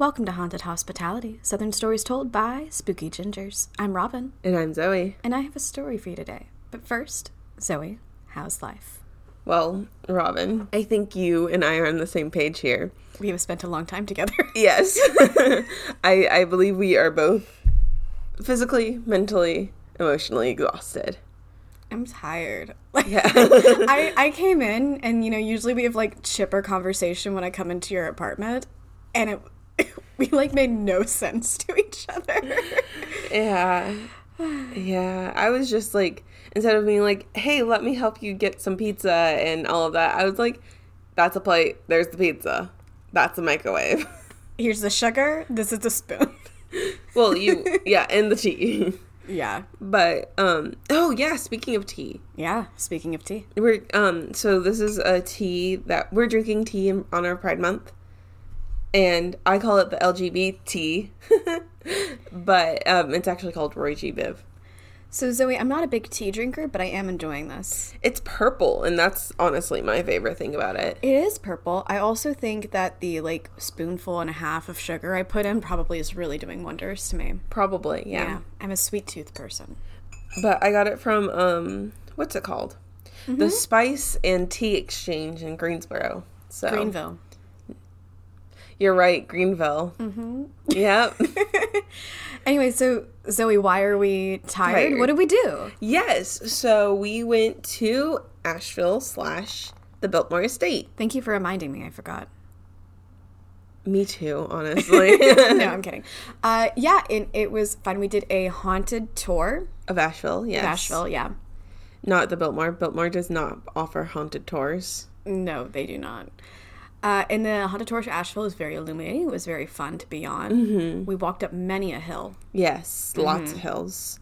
Welcome to Haunted Hospitality, Southern Stories Told by Spooky Gingers. I'm Robin, And I'm Zoey. and I have a story for you today. But first, Zoey, how's life? Well, Robin, I think you and I are on the same page here. We have spent a long time together. Yes. I I believe we are both physically, mentally, emotionally exhausted. I'm tired. Like, Yeah. I, I came in, and you know, usually we have like chipper conversation when I come into your apartment, and it we like made no sense to each other. yeah. Yeah. I was just like instead of being like, "Hey, let me help you get some pizza" and all of that. I was like, "That's a plate. There's the pizza. That's a microwave." Here's the sugar. This is the spoon. well, you yeah, and the tea. Yeah, But um oh yeah, speaking of tea. yeah. Speaking of tea, We're um so this is a tea that we're drinking tea in honor of Pride Month. And I call it the LGBT, but um, it's actually called Roy G. Biv. so Zoey, I'm not a big tea drinker, but I am enjoying this. It's purple, and that's honestly my favorite thing about it. It is purple. I also think that the like spoonful and a half of sugar I put in probably is really doing wonders to me. Probably, yeah. Yeah, I'm a sweet tooth person. But I got it from um, what's it called? The Spice and Tea Exchange in Greensboro. So Greenville. You're right, Greenville. Mm-hmm. Yep. Anyway, so Zoey, why are we tired? Tired. What did we do? yes. So we went to Asheville slash the Biltmore Estate. Thank you for reminding me. I forgot. Me too, honestly. no, I'm kidding. Uh, yeah, it, it was fun. We did a haunted tour of Asheville, yes. of Asheville. Yeah. Not the Biltmore. Biltmore does not offer haunted tours. No, they do not. Uh, and the haunted tour to Asheville was very illuminating. It was very fun to be on. Mm-hmm. We walked up many a hill. Yes, lots of hills.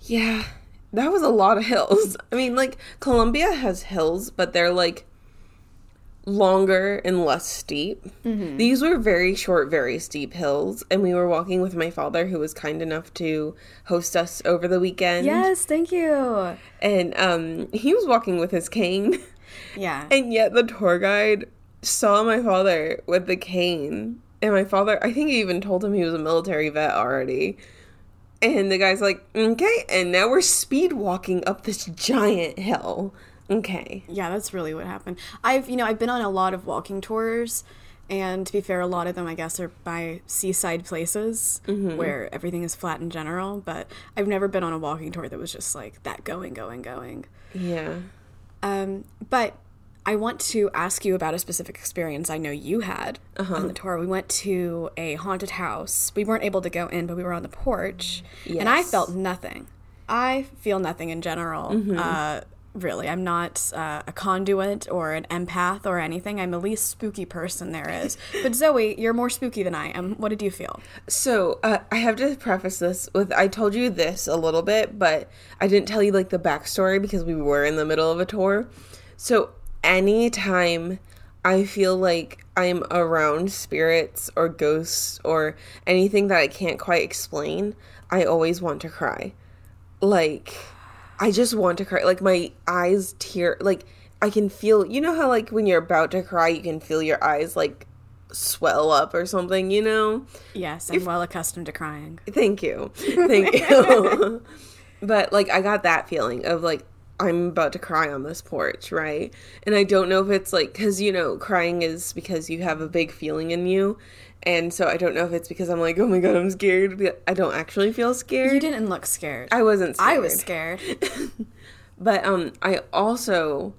Yeah, that was a lot of hills. I mean, like, Columbia has hills, but they're like longer and less steep. These were very short, very steep hills, and we were walking with my father, who was kind enough to host us over the weekend. Yes, thank you. And um, he was walking with his cane. Yeah. And yet the tour guide saw my father with the cane. And my father, I think he even told him he was a military vet already. And the guy's like, okay. And now we're speed walking up this giant hill. Okay. Yeah, that's really what happened. I've, you know, I've been on a lot of walking tours, and to be fair, a lot of them, I guess, are by seaside places where everything is flat in general. But I've never been on a walking tour that was just like that going, going, going. Yeah. Um, but I want to ask you about a specific experience I know you had on the tour. We went to a haunted house. We weren't able to go in, but we were on the porch, and I felt nothing. I feel nothing in general. Uh, really, I'm not uh, a conduit or an empath or anything. I'm the least spooky person there is. But Zoey, you're more spooky than I am. What did you feel? So uh, I have to preface this with I told you this a little bit, but I didn't tell you like the backstory because we were in the middle of a tour. So anytime I feel like I'm around spirits or ghosts or anything that I can't quite explain, I always want to cry. Like I just want to cry. Like my eyes tear like I can feel you know how like when you're about to cry you can feel your eyes like swell up or something, you know? Yes, I'm well accustomed to crying. Thank you. Thank you. but like I got that feeling of like I'm about to cry on this porch, right? And I don't know if it's like cuz you know, crying is because you have a big feeling in you. And so I don't know if it's because I'm like, "Oh my god, I'm scared." I don't actually feel scared. You didn't look scared. I wasn't scared. I was scared. But um I also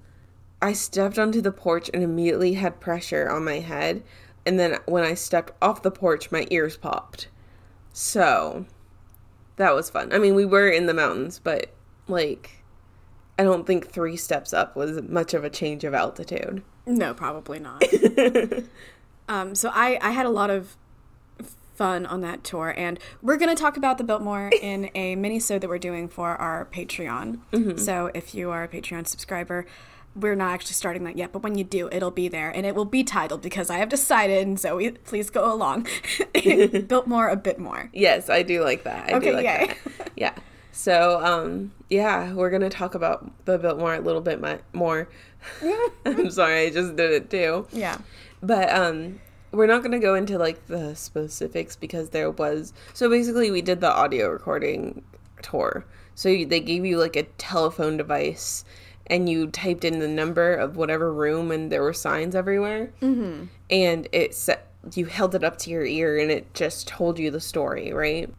I stepped onto the porch and immediately had pressure on my head. And then when I stepped off the porch, my ears popped. So that was fun. I mean, we were in the mountains, but like I don't think 3 steps up was much of a change of altitude. No, probably not. um, so I, I had a lot of fun on that tour, and we're going to talk about the Biltmore in a mini-sode that we're doing for our Patreon. So if you are a Patreon subscriber, we're not actually starting that yet, but when you do, it'll be there, and it will be titled because I have decided, and Zoey, please go along, Biltmore a bit more. Yes, I do like that. I Okay, do like yay. that. Yeah. So, um, yeah, we're gonna talk about the Biltmore a little bit more. I'm sorry, I just did it too. Yeah. But um, we're not going to go into like the specifics because there was so basically we did the audio recording tour so they gave you like a telephone device and you typed in the number of whatever room and there were signs everywhere mm-hmm. and it set you held it up to your ear and it just told you the story right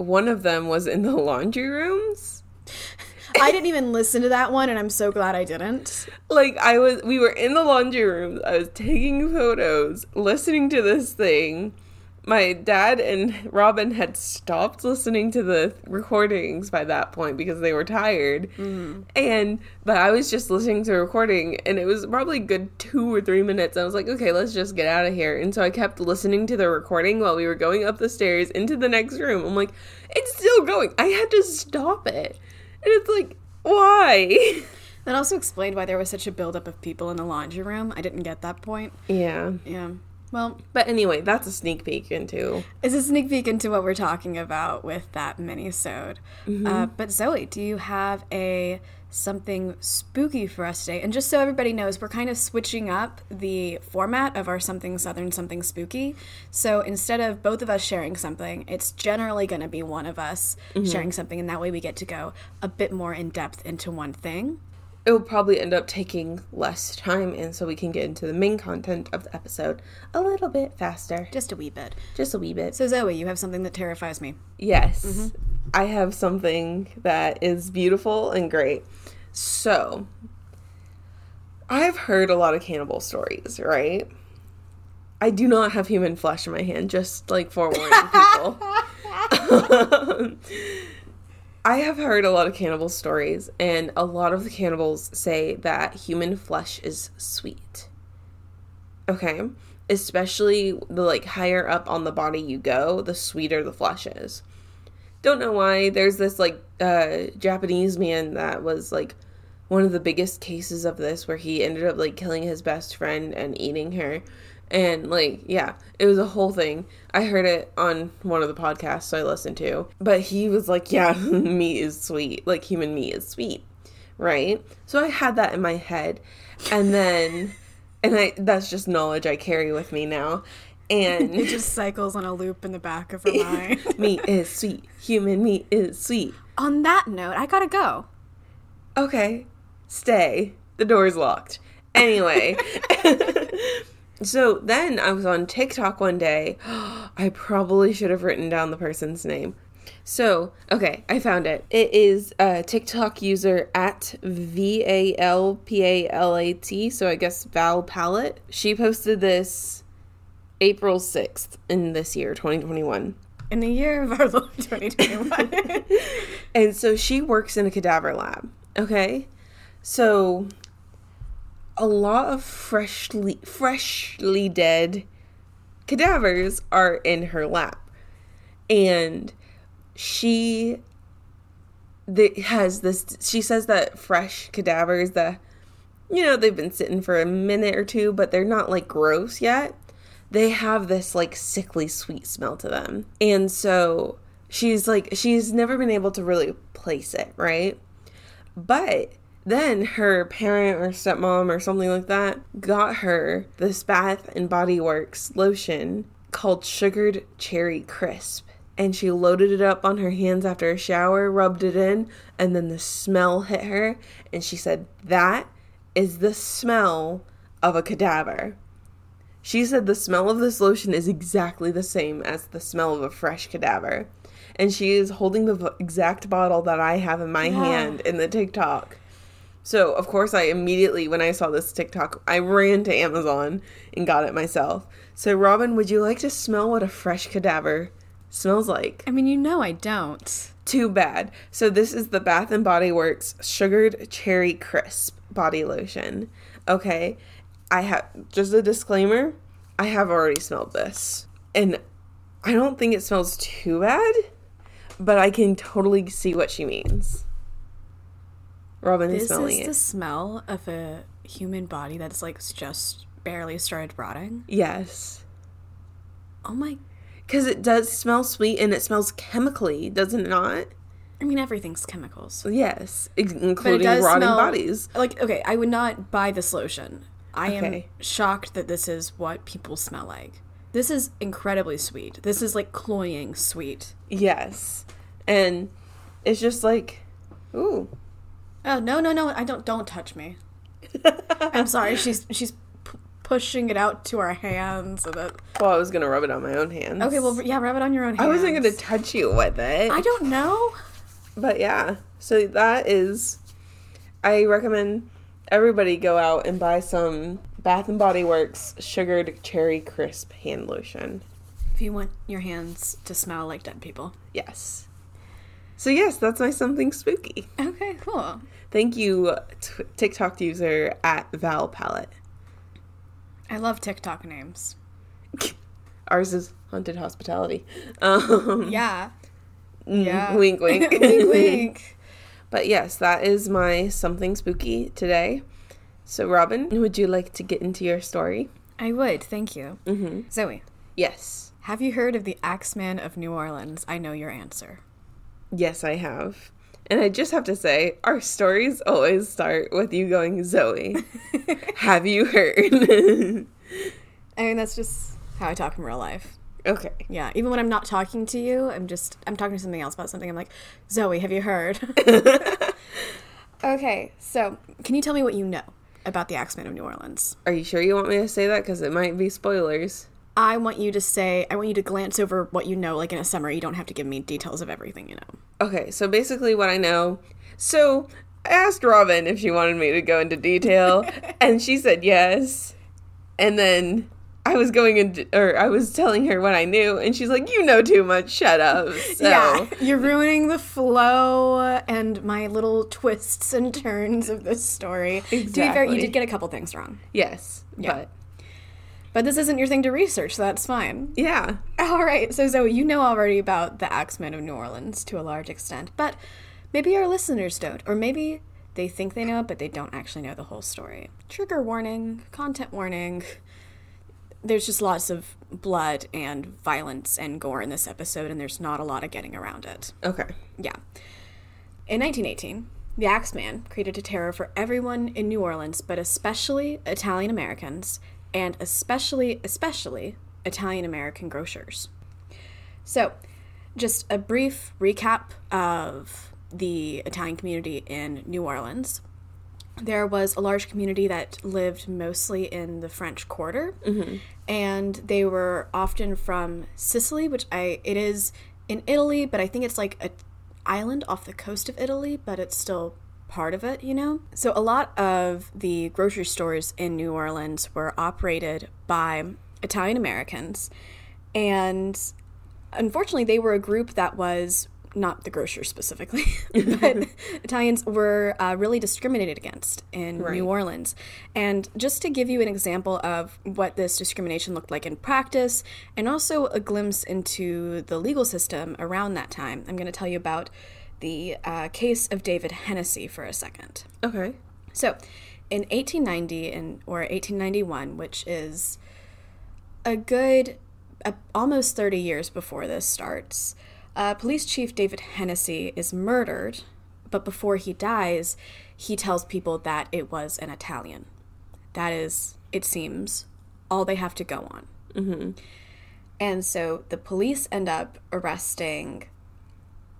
one of them was in the laundry rooms I didn't even listen to that one, and I'm so glad I didn't. like I was we were in the laundry rooms. I was taking photos, listening to this thing. My dad and Robin had stopped listening to the recordings by that point because they were tired. Mm-hmm. And but I was just listening to the recording and it was probably a good 2 or 3 minutes. I was like, "Okay, let's just get out of here." And so I kept listening to the recording while we were going up the stairs into the next room. I'm like, "It's still going." I had to stop it. And it's like, "Why?" That also explained why there was such a buildup of people in the laundry room. I didn't get that point. yeah. Yeah. Well, But anyway, that's a sneak peek into. it's a sneak peek into what we're talking about with that mini-sode. Uh, but Zoey, do you have a something spooky for us today? And just so everybody knows, we're kind of switching up the format of our something southern, something spooky. So instead of both of us sharing something, it's generally going to be one of us sharing something, and that way we get to go a bit more in depth into one thing. It will probably end up taking less time, and so we can get into the main content of the episode a little bit faster. Just a wee bit. Just a wee bit. So Zoey, you have something that terrifies me. Yes, mm-hmm. I have something that is beautiful and great. So, I've heard a lot of cannibal stories, right? I do not have human flesh in my hand, just like forewarning people. I have heard a lot of cannibal stories, and a lot of the cannibals say that human flesh is sweet. Okay? Especially the like higher up on the body you go, the sweeter the flesh is. Don't know why. There's this like uh Japanese man that was like one of the biggest cases of this where he ended up like killing his best friend and eating her. And like, yeah, it was a whole thing. I heard it on one of the podcasts I listened to. But he was like, yeah, meat is sweet. Like human meat is sweet. Right? So I had that in my head. And then and I that's just knowledge I carry with me now. And It just cycles on a loop in the back of her mind. meat is sweet. Human meat is sweet. on that note, I gotta go. Okay, stay. The door's locked. Anyway, so then I was on TikTok one day. I probably should have written down the person's name. So, okay, I found it. It is a TikTok user at V A L P A L A T. So I guess Val Palette. She posted this April 6th in this year, 2021. In the year of our Lord 2021. And so she works in a cadaver lab. Okay? So a lot of freshly freshly dead cadavers are in her lap And she th- has this she says that fresh cadavers that you know they've been sitting for a minute or two but they're not like gross yet they have this like sickly sweet smell to them. And so she's like, she's never been able to really place it, right? But then her parent or stepmom or something like that got her this Bath and Body Works lotion called Sugared Cherry Crisp. And she loaded it up on her hands after a shower, rubbed it in, and then the smell hit her. And she said, That is the smell of a cadaver. She said the smell of this lotion is exactly the same as the smell of a fresh cadaver. And she is holding the exact bottle that I have in my hand in the TikTok. So, of course, I immediately, when I saw this TikTok, I ran to Amazon and got it myself. So, Robin, would you like to smell what a fresh cadaver smells like? I mean, you know I don't. Too bad. So, this is the Bath and Body Works Sugared Cherry Crisp body lotion. Okay. I have just a disclaimer. I have already smelled this. And I don't think it smells too bad, but I can totally see what she means. Robin is This smelling is it. the smell of a human body that's like just barely started rotting. Yes. Oh my. Because it does smell sweet and it smells chemically, does it not? I mean, everything's chemicals. Yes, ex- But it including rotting smell bodies. Like, okay, I would not buy this lotion. I Okay. am shocked that this is what people smell like. This is incredibly sweet. This is like cloying sweet. Yes. And it's just like, ooh. Oh no no no! I don't don't touch me. I'm sorry. She's she's p- pushing it out to our hands. So that Well, I was gonna rub it on my own hands. okay. Well, yeah, rub it on your own. Hands. I wasn't gonna touch you with it. I don't know. But yeah, so that is. I recommend everybody go out and buy some Bath and Body Works sugared cherry crisp hand lotion. If you want your hands to smell like dead people. Yes. So yes, that's my something spooky. Okay, cool. Thank you, t- TikTok user at Val Palette. I love TikTok names. Ours is haunted hospitality. Um, Yeah. mm, Yeah. Wink, wink, wink, wink. But yes, that is my something spooky today. So, Robin, would you like to get into your story? I would. Thank you. Mm-hmm. Zoey, Yes. have you heard of the Axeman of New Orleans? I know your answer. Yes, I have. And I just have to say, our stories always start with you going, Zoey, have you heard? I mean, that's just how I talk in real life. okay. Yeah, even when I'm not talking to you, I'm just I'm talking to something else about something. I'm like, Zoey, have you heard? okay, so can you tell me what you know about the Axeman of New Orleans? Are you sure you want me to say that? Because it might be spoilers. I want you to say I want you to glance over what you know, like in a summary. You don't have to give me details of everything you know. Okay, so basically, what I know. So, I asked Robin if she wanted me to go into detail, and she said yes. And then I was going into, or I was telling her what I knew, and she's like, "You know too much. Shut up." So, Yeah, you're ruining the flow and my little twists and turns of this story. To be fair, you did get a couple things wrong, yes, Yeah. but but this isn't your thing to research, so that's fine. yeah, All right, so Zoey, you know already about the Axeman of New Orleans to a large extent, but maybe our listeners don't, or maybe they think they know it, but they don't actually know the whole story. Trigger warning, content warning. There's just lots of blood and violence and gore in this episode, and there's not a lot of getting around it. okay, Yeah. In 1918, the Axeman created a terror for everyone in New Orleans, but especially Italian Americans, and especially, especially Italian American grocers. So, just a brief recap of the Italian community in New Orleans. There was a large community that lived mostly in the French Quarter, mm-hmm. and they were often from Sicily, which I it is in Italy, but I think it's like a island off the coast of Italy, but it's still part of it, you know? So a lot of the grocery stores in New Orleans were operated by Italian Americans, and unfortunately, they were a group that was not the grocers specifically, but Italians were uh, really discriminated against in Right. New Orleans. And just to give you an example of what this discrimination looked like in practice, and also a glimpse into the legal system around that time, I'm going to tell you about the uh, case of David Hennessy for a second. okay, So, in 1890 and or 1891, which is a good uh, almost 30 years before this starts, uh, Police Chief David Hennessy is murdered, but before he dies, he tells people that it was an Italian. That is, it seems, all they have to go on. And so the police end up arresting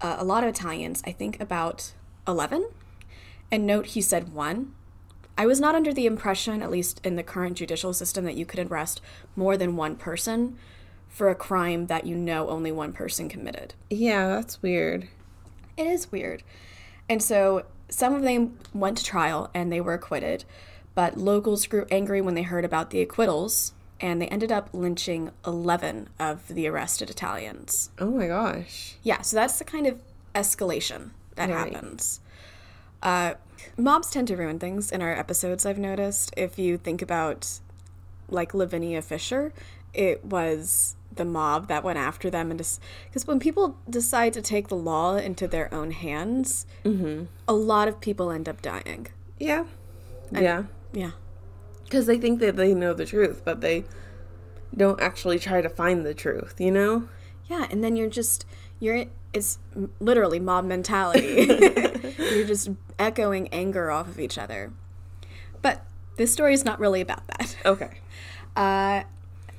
uh, a lot of Italians, I think about 11. And note he said one. I was not under the impression, at least in the current judicial system, that you could arrest more than one person for a crime that you know only one person committed. yeah, that's weird. It is weird. And so some of them went to trial and they were acquitted, but locals grew angry when they heard about the acquittals and they ended up lynching 11 of the arrested Italians. Oh my gosh. Yeah, so that's the kind of escalation that Right. happens. Uh, mobs tend to ruin things in our episodes, I've noticed. If you think about, like, Lavinia Fisher, it was the mob that went after them. and Because when people decide to take the law into their own hands, a lot of people end up dying. Yeah, yeah, Yeah. Because they think that they know the truth, but they don't actually try to find the truth. You know? Yeah, and then you're just you're it's literally mob mentality. you're just echoing anger off of each other. But this story is not really about that. Okay. Uh,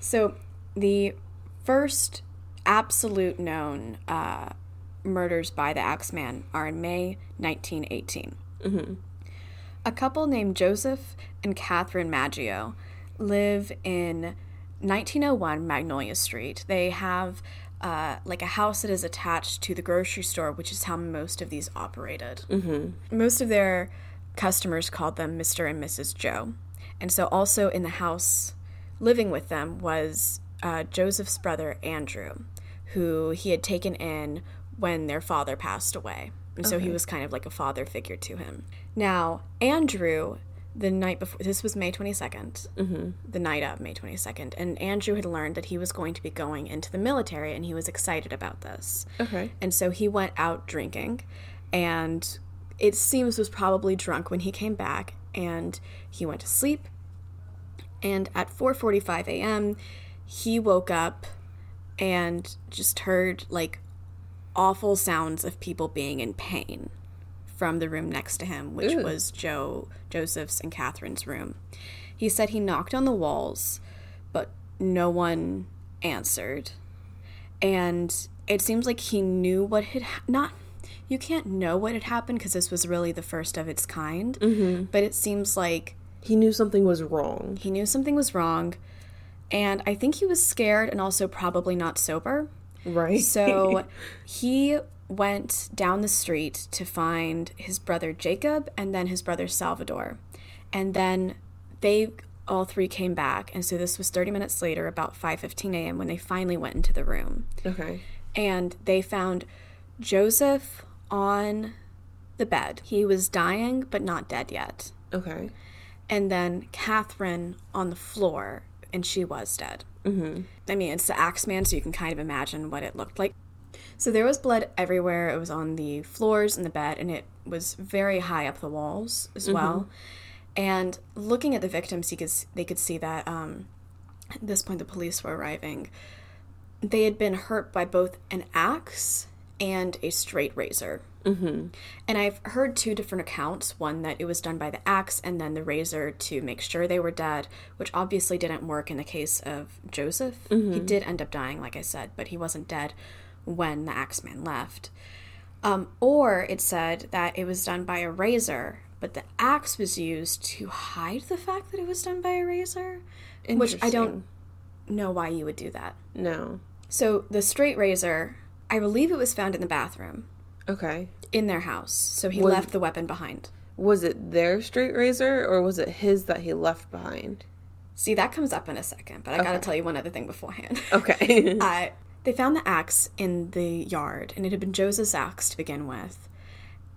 so the first absolute known uh, murders by the Axeman are in May 1918. A couple named Joseph and Catherine Maggio live in 1901 Magnolia Street. They have uh, like a house that is attached to the grocery store, which is how most of these operated. Mm-hmm. Most of their customers called them Mr. and Mrs. Joe. And so, also in the house living with them was uh, Joseph's brother, Andrew, who he had taken in when their father passed away. And so he was kind of like a father figure to him. Now, Andrew, the night before, this was May 22nd, mm-hmm. the night of May 22nd, and Andrew had learned that he was going to be going into the military and he was excited about this. Okay. And so he went out drinking and it seems was probably drunk when he came back and he went to sleep. And at 4:45 a.m., he woke up and just heard like awful sounds of people being in pain from the room next to him, which Ew. was Joe Joseph's and Catherine's room. He said he knocked on the walls, but no one answered. And it seems like he knew what had ha- not you can't know what had happened because this was really the first of its kind. Mm-hmm. But it seems like He knew something was wrong. he knew something was wrong, and I think he was scared and also probably not sober. Right. So he went down the street to find his brother Jacob and then his brother Salvador. And then they all three came back and so this was 30 minutes later about 5:15 a.m. when they finally went into the room. okay. And they found Joseph on the bed. He was dying but not dead yet. Okay. And then Catherine on the floor and she was dead. Mm-hmm. I mean, it's the Axeman, so you can kind of imagine what it looked like. So there was blood everywhere. It was on the floors and the bed, and it was very high up the walls as well. And looking at the victims, you could they could see that um, at this point the police were arriving. They had been hurt by both an axe and a straight razor. Mm-hmm. And I've heard two different accounts one that it was done by the axe and then the razor to make sure they were dead, which obviously didn't work in the case of Joseph. He did end up dying, like I said, but he wasn't dead when the axeman left. Um, or it said that it was done by a razor, but the axe was used to hide the fact that it was done by a razor, which I don't know why you would do that. No. So the straight razor, I believe it was found in the bathroom Okay. in their house. So he Was- left the weapon behind. Was it their straight razor or was it his that he left behind? See, that comes up in a second, but I gotta tell you one other thing beforehand. Okay. uh, they found the axe in the yard, and it had been Joseph's axe to begin with.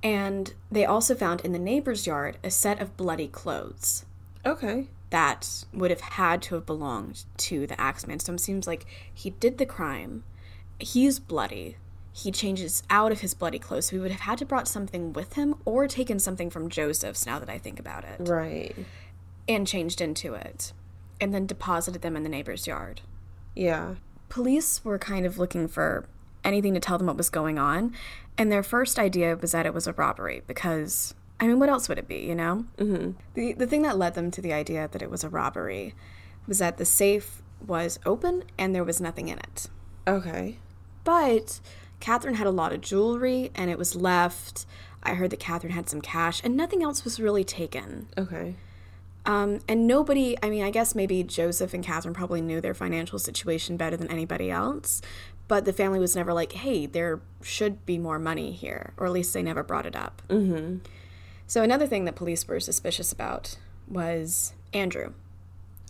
And they also found in the neighbor's yard a set of bloody clothes okay. that would have had to have belonged to the axeman. So it seems like he did the crime. He's bloody. He changes out of his bloody clothes. So he would have had to brought something with him or taken something from Joseph's now that I think about it. Right. and changed into it and then deposited them in the neighbor's yard. Yeah. Police were kind of looking for anything to tell them what was going on, and their first idea was that it was a robbery because I mean, what else would it be, you know? Mm-hmm. The the thing that led them to the idea that it was a robbery was that the safe was open and there was nothing in it. Okay. But Catherine had a lot of jewelry and it was left. I heard that Catherine had some cash and nothing else was really taken. Okay. Um, and nobody, I mean, I guess maybe Joseph and Catherine probably knew their financial situation better than anybody else, but the family was never like, hey, there should be more money here, or at least they never brought it up. Mm-hmm. So another thing that police were suspicious about was Andrew,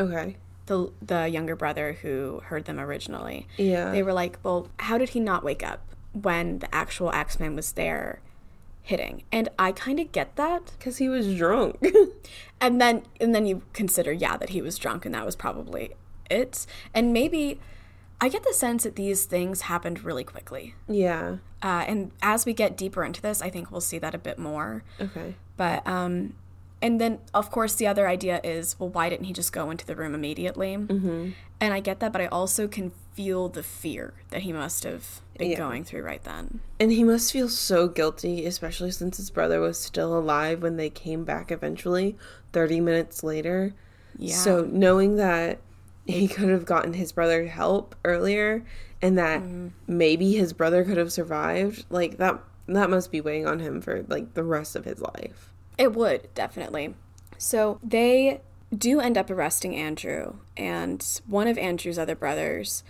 Okay. the the younger brother who heard them originally. Yeah. They were like, well, how did he not wake up when the actual Axeman was there hitting? And I kind of get that. Because he was drunk. and then and then you consider yeah that he was drunk and that was probably it and maybe i get the sense that these things happened really quickly yeah. uh, and as we get deeper into this i think we'll see that a bit more Okay. but um and then of course the other idea is well why didn't he just go into the room immediately mm-hmm. and i get that but i also can feel the fear that he must have been Yeah. going through right then And he must feel so guilty, especially since his brother was still alive when they came back eventually, 30 minutes later. yeah So knowing that he could have gotten his brother help earlier and that Mm-hmm. maybe his brother could have survived. Like that that must be weighing on him for like the rest of his life. It would, definitely. So they do end up arresting Andrew and one of Andrew's other brothers.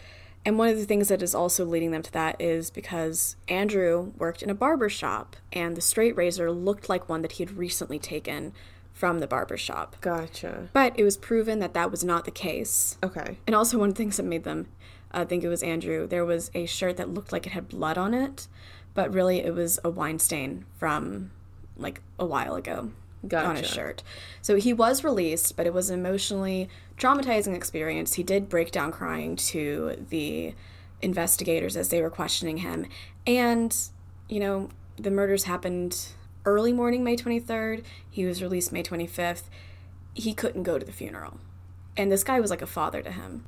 And one of the things that is also leading them to that is because Andrew worked in a barber shop and the straight razor looked like one that he had recently taken from the barber shop. Gotcha. But it was proven that that was not the case. Okay. And also, one of the things that made them uh, think it was Andrew, there was a shirt that looked like it had blood on it, but really it was a wine stain from like a while ago on his shirt. So he was released, but it was an emotionally traumatizing experience. He did break down crying to the investigators as they were questioning him. And, you know, the murders happened early morning, May 23rd. He was released May 25th. He couldn't go to the funeral. And this guy was like a father to him.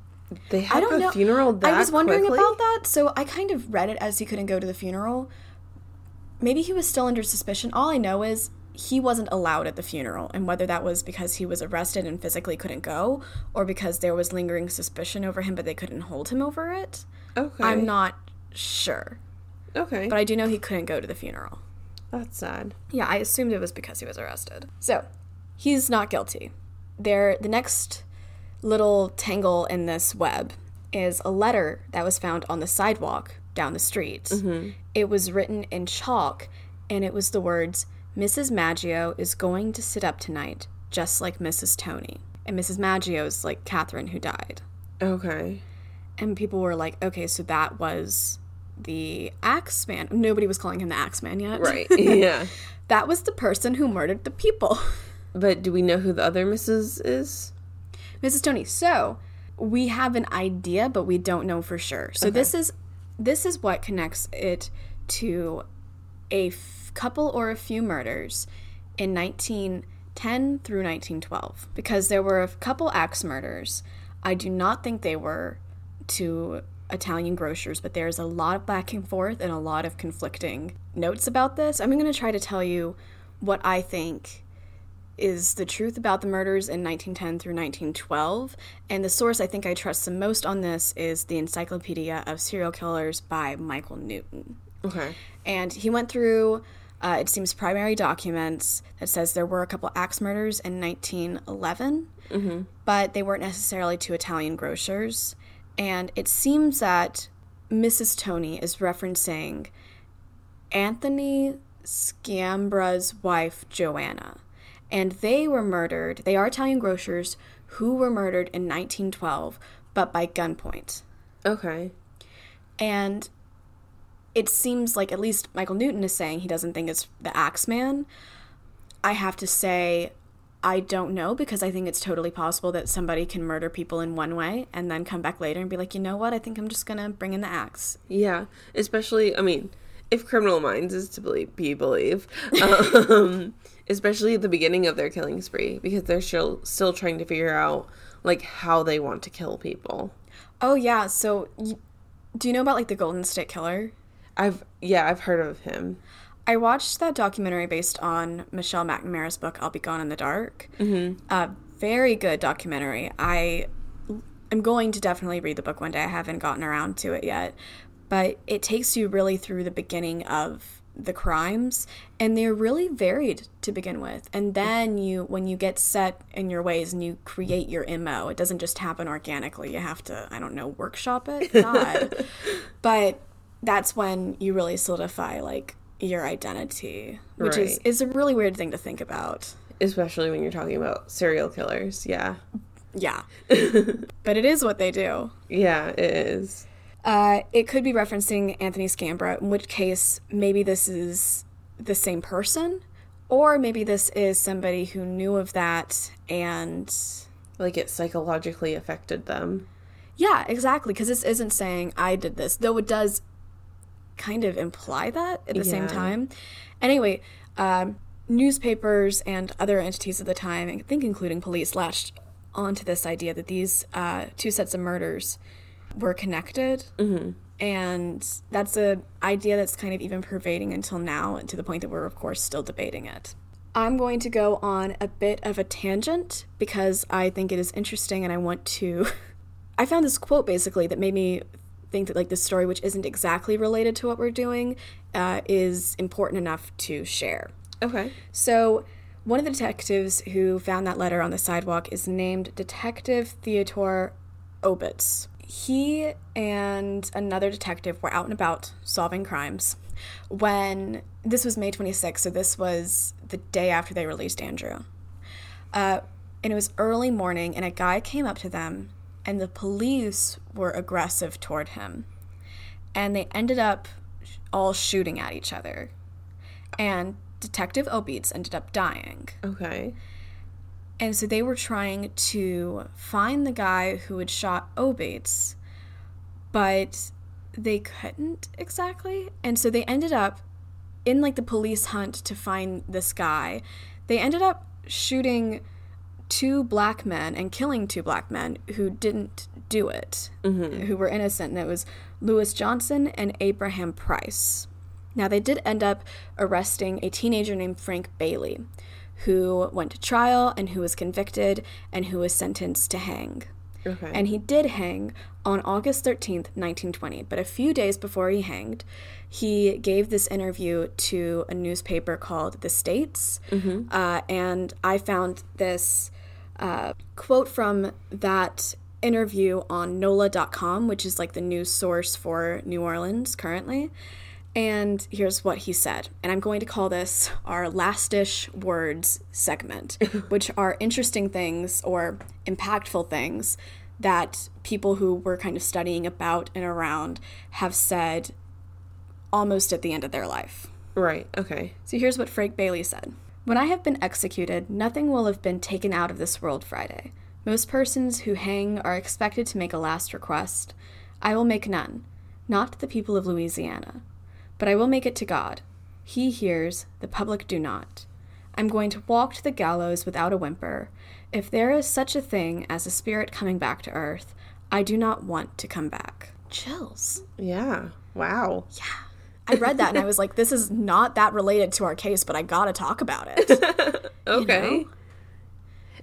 They I had don't a know. funeral that I was wondering quickly? about that, so I kind of read it as he couldn't go to the funeral. Maybe he was still under suspicion. All I know is he wasn't allowed at the funeral, and whether that was because he was arrested and physically couldn't go, or because there was lingering suspicion over him, but they couldn't hold him over it. Okay. I'm not sure, Okay. but I do know he couldn't go to the funeral. That's sad. Yeah, I assumed it was because he was arrested. So, he's not guilty. There, the next little tangle in this web is a letter that was found on the sidewalk down the street. Mm-hmm. It was written in chalk, and it was the words, Mrs. Maggio is going to sit up tonight, just like Mrs. Tony. And Mrs. Maggio is like Catherine who died. Okay. And people were like, okay, so that was the Axeman. Nobody was calling him the Axeman yet. Right. yeah. That was the person who murdered the people. But do we know who the other Mrs. is? Mrs. Tony. So, we have an idea, but we don't know for sure. So this is this is what connects it to a f- couple or a few murders in 1910 through 1912 because there were a couple axe murders. I do not think they were to Italian grocers, but there's a lot of back and forth and a lot of conflicting notes about this. I'm going to try to tell you what I think is the truth about the murders in 1910 through 1912. And the source I think I trust the most on this is the Encyclopedia of Serial Killers by Michael Newton. Okay. And he went through, uh, it seems, primary documents that says there were a couple axe murders in 1911, but they weren't necessarily to Italian grocers. And it seems that Mrs. Tony is referencing Anthony Sciambra's wife, Joanna. And they were murdered, they are Italian grocers who were murdered in 1912, but by gunpoint. Okay. And it seems like at least Michael Newton is saying he doesn't think it's the Axeman. I have to say, I don't know because I think it's totally possible that somebody can murder people in one way and then come back later and be like, you know what? I think I'm just gonna bring in the axe. Yeah. Especially, I mean, if Criminal Minds is to believe, be believe, um, especially at the beginning of their killing spree, because they're still still trying to figure out like how they want to kill people. Oh yeah. So, y- do you know about like the Golden State Killer? I've yeah, I've heard of him. I watched that documentary based on Michelle McNamara's book "I'll Be Gone in the Dark." Mm-hmm. A very good documentary. I am going to definitely read the book one day. I haven't gotten around to it yet, but it takes you really through the beginning of the crimes, and they're really varied to begin with. And then you, when you get set in your ways and you create your mo, it doesn't just happen organically. You have to, I don't know, workshop it. God, but that's when you really solidify like your identity, which is is a really weird thing to think about. Especially when you're talking about serial killers. Yeah. Yeah, but it is what they do. Yeah, it is. Uh, it could be referencing Anthony Sciambra, in which case maybe this is the same person, or maybe this is somebody who knew of that and. Like it psychologically affected them. Yeah, exactly. Because this isn't saying I did this, though it does kind of imply that at the same time. Anyway, um, newspapers and other entities at the time, I think including police, latched onto this idea that these uh, two sets of murders were connected. Mm-hmm. And that's an idea that's kind of even pervading until now, to the point that we're, of course, still debating it. I'm going to go on a bit of a tangent because I think it is interesting and I want to I found this quote basically that made me think that like this story, which isn't exactly related to what we're doing, uh, is important enough to share. Okay. So, one of the detectives who found that letter on the sidewalk is named Detective Theodore Obitz. He and another detective were out and about solving crimes when this was May 26th, so this was the day after they released Andrew. Uh, and it was early morning, and a guy came up to them, and the police were aggressive toward him. And they ended up all shooting at each other. And Detective Obitz ended up dying. Okay. And so they were trying to find the guy who had shot Obitz, but they couldn't exactly. And so they ended up in like the police hunt to find this guy. They ended up shooting two black men and killing two black men who didn't do it, mm-hmm. who were innocent. And it was Lewis Johnson and Abraham Price. Now, they did end up arresting a teenager named Frank Bailey, who went to trial and who was convicted and who was sentenced to hang. Okay. And he did hang on August 13th, 1920. But a few days before he hanged, he gave this interview to a newspaper called The States. Uh, and I found this uh, quote from that interview on NOLA.com, which is like the news source for New Orleans currently. And here's what he said. And I'm going to call this our lastish words segment, which are interesting things or impactful things that people who were kind of studying about and around have said almost at the end of their life. right. Okay. So here's what Frank Bailey said When I have been executed, nothing will have been taken out of this world Friday. Most persons who hang are expected to make a last request. I will make none, not the people of Louisiana. But I will make it to God. He hears, the public do not. I'm going to walk to the gallows without a whimper. If there is such a thing as a spirit coming back to earth, I do not want to come back. Chills. Yeah. Wow. Yeah. I read that and I was like, this is not that related to our case, but I gotta talk about it. Okay.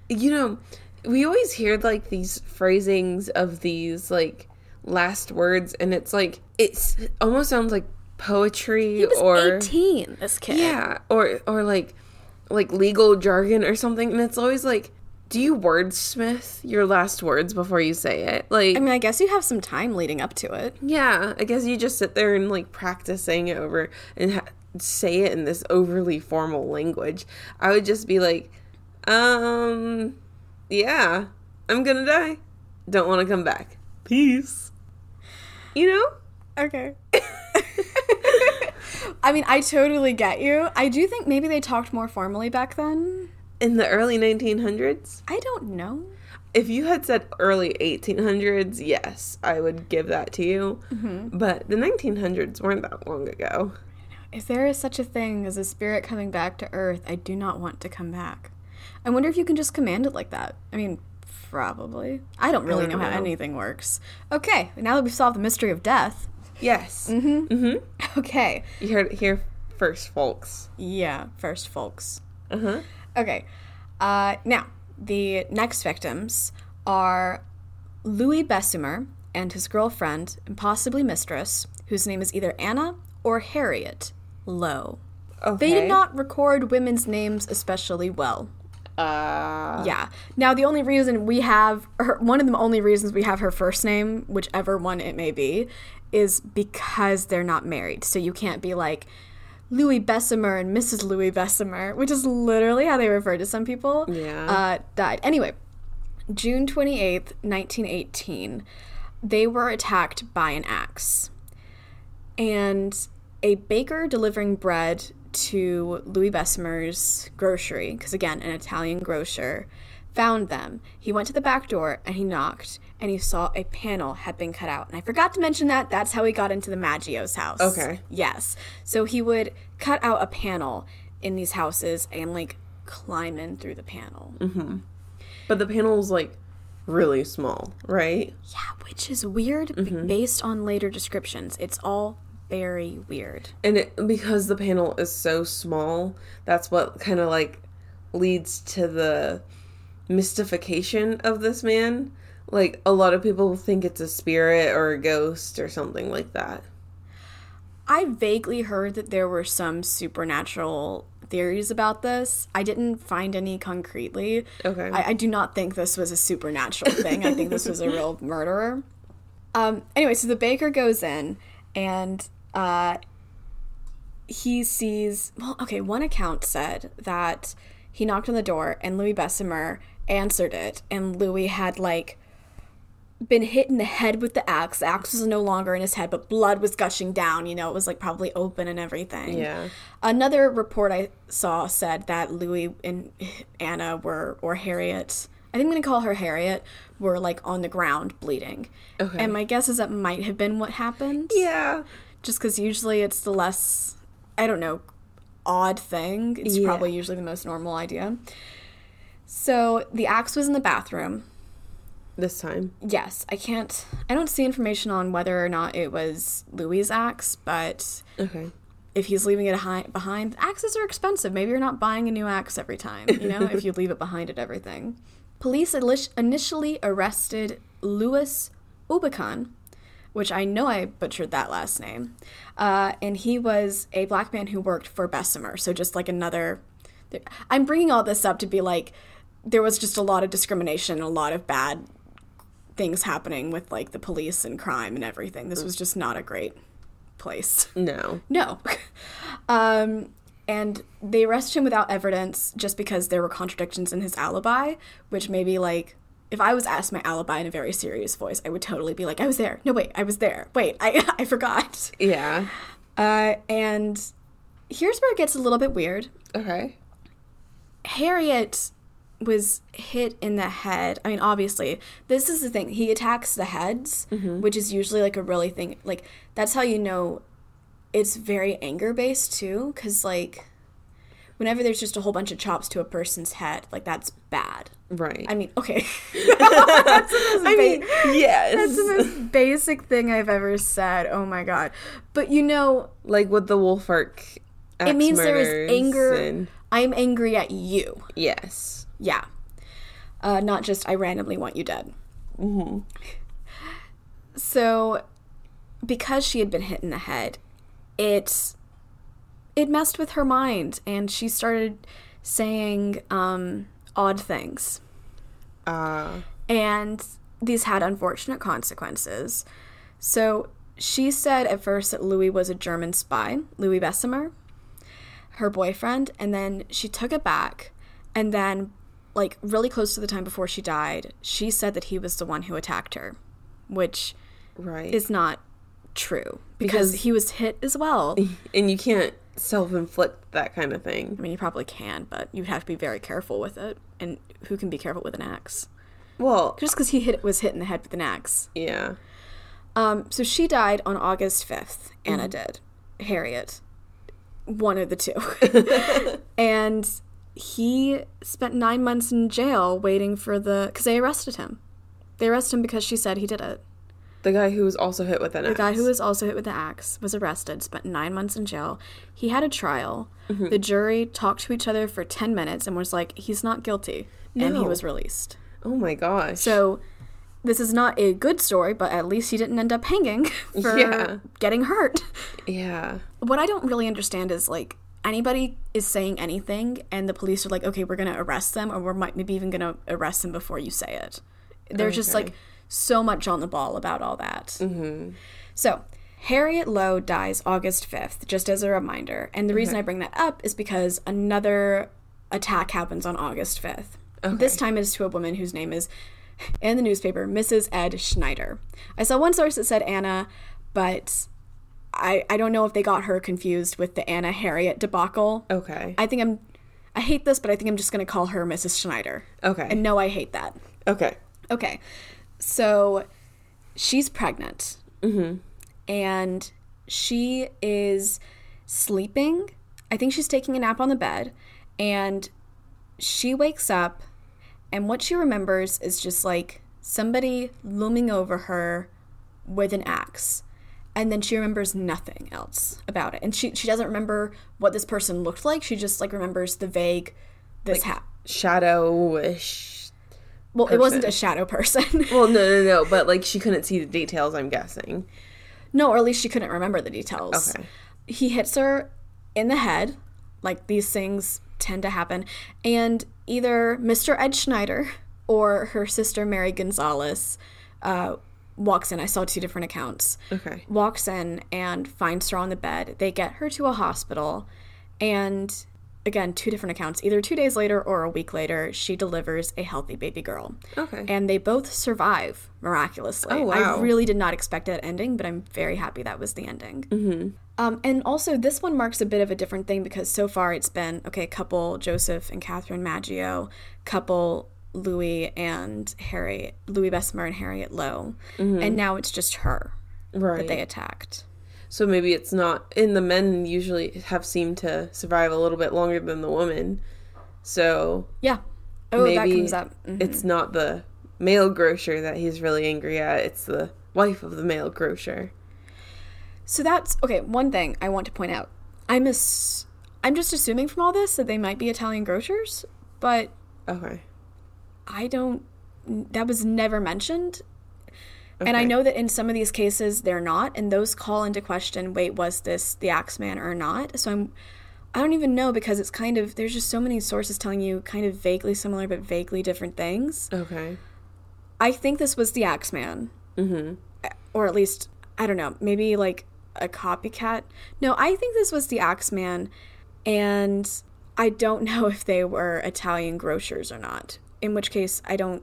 You know, we always hear like these phrasings of these like last words, and it's like it's it almost sounds like poetry He was or 18, this kid. yeah, or or like like legal jargon or something, and it's always like, do you wordsmith your last words before you say it? Like, I mean, I guess you have some time leading up to it. yeah, I guess you just sit there and like practice saying it over and ha- say it in this overly formal language. I would just be like, um, yeah, I'm gonna die. Don't want to come back. Peace. You know? Okay. I mean, I totally get you. I do think maybe they talked more formally back then. In the early 1900s? I don't know. If you had said early 1800s, yes, I would give that to you. Mm-hmm. But the 1900s weren't that long ago. If there is such a thing as a spirit coming back to Earth, I do not want to come back. I wonder if you can just command it like that. I mean, probably. I don't really I don't know how anything works. Okay, now that we've solved the mystery of death. Yes. Okay. You heard it here first, folks. Yeah, first, folks. Huh. Okay. Uh, now, the next victims are Louis Besumer and his girlfriend, and possibly mistress, whose name is either Anna or Harriet Lowe. Okay. They did not record women's names especially well. Uh, Yeah. Now, the only reason we have her, one of the only reasons we have her first name, whichever one it may be, is because they're not married. So you can't be like Louis Besumer and Mrs. Louis Besumer, which is literally how they refer to some people. Yeah. Uh, died. Anyway, June 28th, 1918, they were attacked by an axe. And a baker delivering bread to Louis Besumer's grocery, because again, an Italian grocer, found them. He went to the back door and he knocked and he saw a panel had been cut out. And I forgot to mention that. That's how he got into the Maggio's house. Okay. Yes. So he would cut out a panel in these houses and like climb in through the panel. Mm-hmm. But the panel's like really small, right? Yeah, which is weird b- mm-hmm. based on later descriptions. It's all very weird. And it, because the panel is so small, that's what kind of like leads to the mystification of this man. Like a lot of people think it's a spirit or a ghost or something like that. I vaguely heard that there were some supernatural theories about this. I didn't find any concretely. Okay. I, I do not think this was a supernatural thing. I think this was a real murderer. Um, anyway, so the baker goes in and uh, he sees. Well, okay, one account said that he knocked on the door and Louis Besumer answered it, and Louis had like been hit in the head with the axe. The axe was no longer in his head, but blood was gushing down. You know, it was like probably open and everything. Yeah. Another report I saw said that Louis and Anna were, or Harriet, I think I'm going to call her Harriet, were like on the ground bleeding. Okay. And my guess is that might have been what happened. Yeah. Just because usually it's the less, I don't know, odd thing. It's Yeah. probably usually the most normal idea. So the axe was in the bathroom. This time. Yes, I can't. I don't see information on whether or not it was Louis' axe, but Okay. if he's leaving it hi- behind, axes are expensive. Maybe you're not buying a new axe every time, you know, if you leave it behind at everything. Police init- initially arrested Louis Oubicon, which I know I butchered that last name, uh, and he was a black man who worked for Besumer. So just like another. I'm bringing all this up to be like, there was just a lot of discrimination, a lot of bad things happening with like the police and crime and everything. This was just not a great place. No. No. um, and they arrested him without evidence just because there were contradictions in his alibi, which maybe like if I was asked my alibi in a very serious voice, I would totally be like, I was there. No, wait, I was there. Wait, I, I forgot. Yeah. Uh, and here's where it gets a little bit weird. Okay. Harriet was hit in the head. I mean, obviously, this is the thing. He attacks the heads, mm-hmm. which is usually like a really thing. Like, that's how you know it's very anger based too. Because, like, whenever there's just a whole bunch of chops to a person's head, like, that's bad. Right. I mean, okay. I mean, yes. that's the most basic thing I've ever said. Oh my God. But you know, like with the Wolfark. it means there is anger. and- I'm angry at you. yes. Yeah. Uh, not just I randomly want you dead. Mm-hmm. So, because she had been hit in the head, it it messed with her mind, and she started saying um, odd things, Uh, and these had unfortunate consequences. So she said at first that Louis was a German spy, Louis Besumer, her boyfriend, and then she took it back, and then like really close to the time before she died, she said that he was the one who attacked her, which right. is not true because, Because- he was hit as well. and you can't self-inflict that kind of thing. I mean, you probably can, but you'd have to be very careful with it. And who can be careful with an axe? Well, Just because he hit was hit in the head with an axe. yeah. Um, so she died on August fifth. Anna did. Harriet, one of the two, and he spent nine months in jail waiting for the because they arrested him. They arrested him because she said he did it. The guy who was also hit with an The guy who was also hit with the axe was arrested, spent nine months in jail. He had a trial. Mm-hmm. The jury talked to each other for 10 minutes and was like, he's not guilty. And he was released. Oh my gosh. So this is not a good story, but at least he didn't end up hanging for Yeah. getting hurt. yeah. What I don't really understand is like, anybody is saying anything and the police are like, okay, we're going to arrest them or we're might maybe even going to arrest them before you say it. There's just Okay. like so much on the ball about all that. Mm-hmm. So, Harriet Lowe dies August 5th, just as a reminder. And the reason I bring that up is because another attack happens on August 5th. This time it is to a woman whose name is, in the newspaper, Mrs. Ed Schneider. I saw one source that said Anna, but I, I don't know if they got her confused with the Anna Harriet debacle. Okay. I think I'm, I hate this, but I think I'm just going to call her Mrs. Schneider. Okay. And no, I hate that. okay. Okay. So she's pregnant. Mm-hmm. And she is sleeping. I think she's taking a nap on the bed. And she wakes up. And what she remembers is just like somebody looming over her with an axe. And then she remembers nothing else about it. And she, she doesn't remember what this person looked like. She just like remembers the vague, this Like, ha- Shadowish Well, it wasn't a shadow person. Well, no, no, no, but like she couldn't see the details. I'm guessing. no, or at least she couldn't remember the details. Okay. He hits her in the head, like these things tend to happen, and either Mr. Ed Schneider or her sister Mary Gonzalez uh, walks in. I saw two different accounts. Okay. walks in and finds her on the bed. They get her to a hospital, and again, two different accounts. Either two days later or a week later, she delivers a healthy baby girl. Okay. And they both survive miraculously. Oh, wow. I really did not expect that ending, but I'm very happy that was the ending. Mm-hmm. Um, and also, this one marks a bit of a different thing because so far it's been okay, couple Joseph and Catherine Maggio, couple Louis and Harriet, Louis Besumer and Harriet Lowe, and now it's just her right. that they attacked. So maybe it's not. And the men usually have seemed to survive a little bit longer than the women. So Yeah. Oh, that maybe comes up. Mhm. it's not the male grocer that he's really angry at. It's the wife of the male grocer. So that's okay. One thing I want to point out: I'm ass- I'm just assuming from all this that they might be Italian grocers, but Okay. I don't. That was never mentioned. And I know that in some of these cases they're not, and those call into question: Wait, was this the Axeman or not? So I'm. I don't even know because it's kind of there's just so many sources telling you kind of vaguely similar but vaguely different things. Okay. I think this was the Axeman. Mm-hmm. or at least I don't know, maybe like a copycat. No, I think this was the Axeman, and I don't know if they were Italian grocers or not. In which case, I don't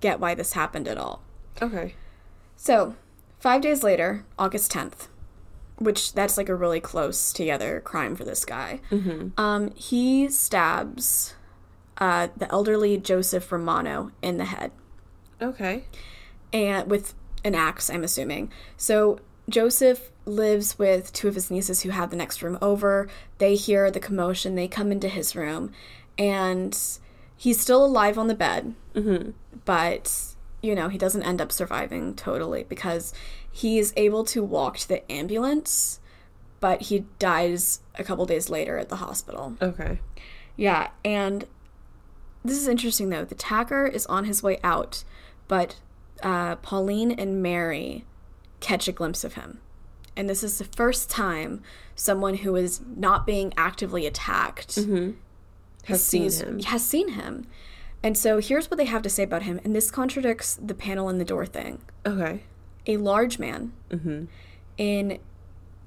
get why this happened at all. Okay. So, five days later, August tenth, which that's like a really close together crime for this guy. Um, he stabs uh, the elderly Joseph Romano in the head Okay. and with an axe, I'm assuming. So Joseph lives with two of his nieces who have the next room over. They hear the commotion. They come into his room, and he's still alive on the bed, Mm-hmm. but you know he doesn't end up surviving totally because he's able to walk to the ambulance, but he dies a couple days later at the hospital. Okay. Yeah, and this is interesting though. The attacker is on his way out, but uh, Pauline and Mary catch a glimpse of him. And this is the first time someone who is not being actively attacked Has seen him. Has seen him. And so here's what they have to say about him, and this contradicts the panel in the door thing. Okay. A large man Mm-hmm. in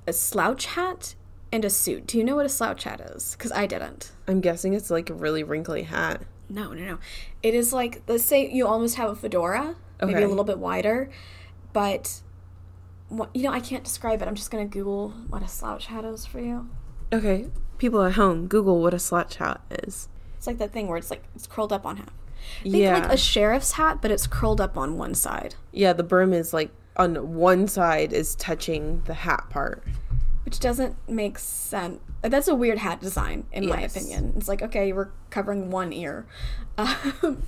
a slouch hat and a suit. Do you know what a slouch hat is? Because I didn't. I'm guessing it's like a really wrinkly hat. No, no, no. It is like let's say you almost have a fedora, maybe a little bit wider, but you know I can't describe it. I'm just gonna Google what a slouch hat is for you. Okay. People at home, Google what a slouch hat is. It's like that thing where it's like it's curled up on half. Think Yeah. like a sheriff's hat, but it's curled up on one side, Yeah, the brim is like on one side is touching the hat part. which doesn't make sense. That's a weird hat design, in my opinion. It's like okay, we're covering one ear. Um,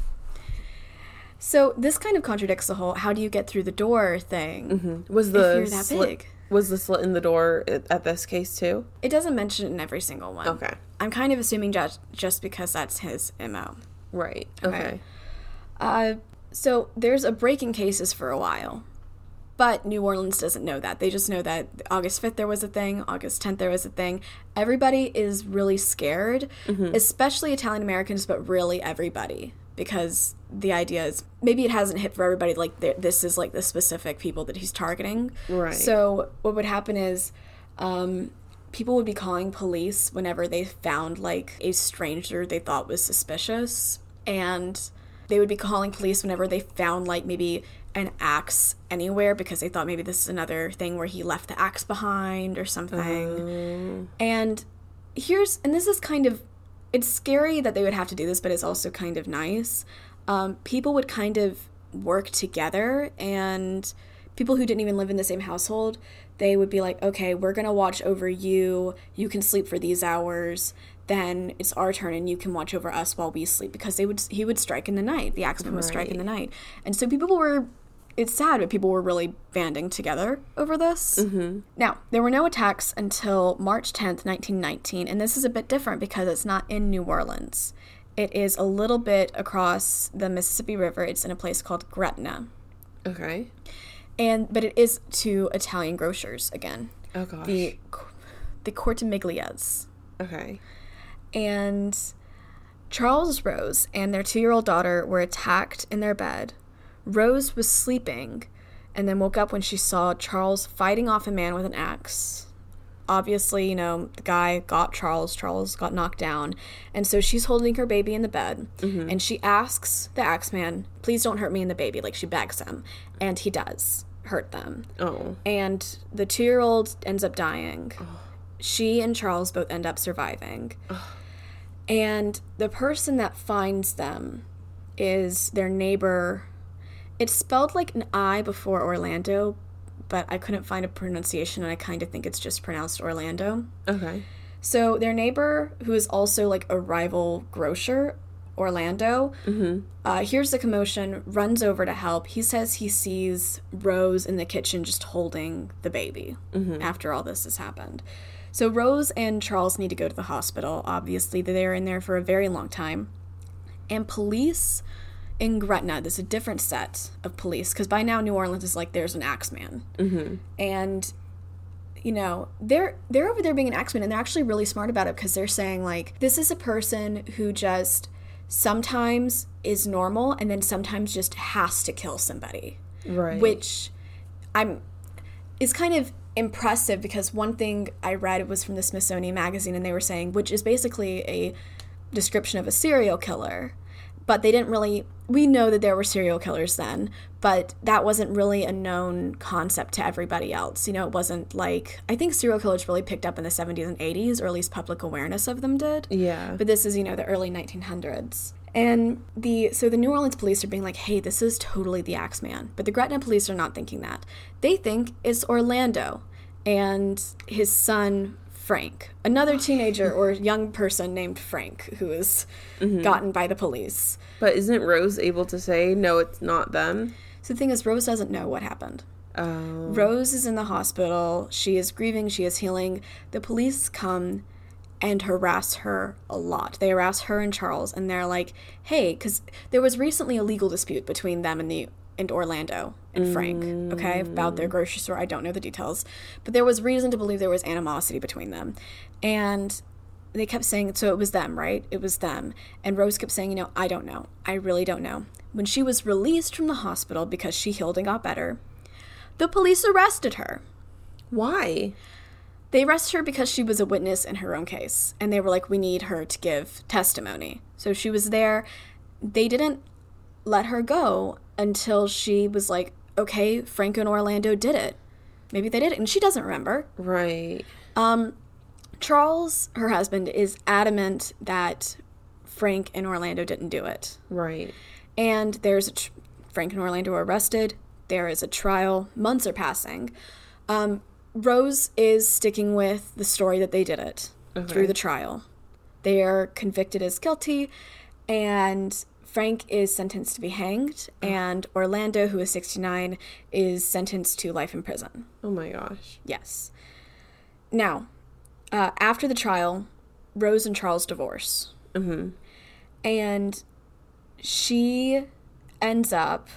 so this kind of contradicts the whole "how do you get through the door" thing. Was the if you're that big. Was the slit in the door at, this case too? It doesn't mention it in every single one. Okay. I'm kind of assuming just just because that's his mo. Right. Okay. Okay. Uh, so there's a break in cases for a while, but New Orleans doesn't know that. They just know that August 5th there was a thing, August 10th there was a thing. Everybody is really scared, especially Italian Americans, but really everybody. Because the idea is maybe it hasn't hit for everybody. Like this is like the specific people that he's targeting. Right. So what would happen is, um, people would be calling police whenever they found like a stranger they thought was suspicious and they would be calling police whenever they found like maybe an axe anywhere because they thought maybe this is another thing where he left the axe behind or something and here's and this is kind of it's scary that they would have to do this but it's also kind of nice. Um, people would kind of work together and people who didn't even live in the same household they would be like okay we're gonna watch over you. You can sleep for these hours. Then it's our turn and you can watch over us while we sleep. Because they would he would strike in the night. The axeman would strike in the night. And so people were it's sad but people were really banding together over this mm-hmm. now there were no attacks until march 10th 1919 and this is a bit different because it's not in new orleans It is a little bit across the Mississippi River. It's in a place called Gretna. Okay. And but it is to Italian grocers again. Oh gosh. The the Cortimiglias. okay. And Charles Rose and their 2-year-old daughter were attacked in their bed. Rose was sleeping and then woke up when she saw Charles fighting off a man with an axe. Obviously, you know, the guy got Charles, Charles got knocked down. And so she's holding her baby in the bed mm-hmm. and she asks the axe man, please don't hurt me and the baby. Like she begs him. And he does hurt them. Oh. And the two year old ends up dying. She and Charles both end up surviving. And the person that finds them is their neighbor. It's spelled like an I before Orlando, but I couldn't find a pronunciation, and I kind of think it's just pronounced Orlando. Okay. So their neighbor, who is also like a rival grocer, Orlando, uh, hears the commotion, runs over to help. He says he sees Rose in the kitchen just holding the baby after all this has happened. So Rose and Charles need to go to the hospital. Obviously, they're in there for a very long time. And police in Gretna, there's a different set of police because by now New Orleans is like there's an axeman. Mm-hmm. And you know they're they're over there being an axeman and they're actually really smart about it because they're saying like this is a person who just sometimes is normal and then sometimes just has to kill somebody Right. which i'm is kind of impressive because one thing i read was from the smithsonian magazine and they were saying which is basically a description of a serial killer but they didn't really we know that there were serial killers then but that wasn't really a known concept to everybody else. You know it wasn't like i think serial killers really picked up in the 70s and 80s or at least public awareness of them did. Yeah. but this is you know the early 1900s and the so the new orleans police are being like hey this is totally the axeman but the gretna police are not thinking that. They think it's orlando and his son frank another teenager or young person named frank who is mm-hmm. gotten by the police But isn't Rose able to say no? It's not them. so the thing is rose doesn't know what happened Oh. Rose is in the hospital. She is grieving. She is healing. The police come and harass her a lot. They harass her and Charles, and they're like, "Hey," because there was recently a legal dispute between them and the and Orlando and Frank. Okay, about their grocery store. I don't know the details, but there was reason to believe there was animosity between them, and they kept saying, so it was them, right? It was them. And Rose kept saying, you know, I don't know. I really don't know. When she was released from the hospital because she healed and got better, the police arrested her. Why? They arrested her because she was a witness in her own case. And they were like, we need her to give testimony. So she was there. They didn't let her go until she was like, okay, Frank and Orlando did it. Maybe they did it. And she doesn't remember. Right. Charles, her husband, is adamant that Frank and Orlando didn't do it. Right. And there's a tr- Frank and Orlando are arrested. There is a trial. Months are passing. Um, Rose is sticking with the story that they did it through the trial. They are convicted as guilty, and Frank is sentenced to be hanged, and Orlando, who is 69, is sentenced to life in prison. Oh my gosh. Yes. Now, uh, after the trial, Rose and Charles divorce. Mm-hmm. And she ends up,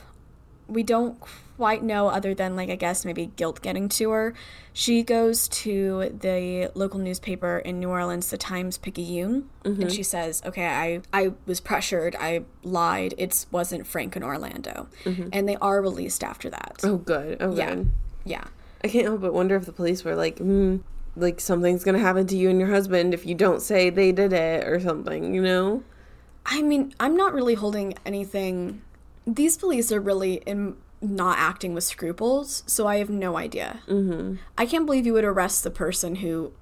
we don't quite know, other than, like, I guess maybe guilt getting to her. She goes to the local newspaper in New Orleans, the Times Picayune, and she says, Okay, I, I was pressured, I lied, it wasn't Frank and Orlando. And they are released after that. Oh, good. Oh, Yeah. good. Yeah. I can't help but wonder if the police were like, hmm, like something's gonna happen to you and your husband if you don't say they did it or something, you know? I mean, I'm not really holding anything. These police are really in, not acting with scruples, so I have no idea. Mm-hmm. I can't believe you would arrest the person who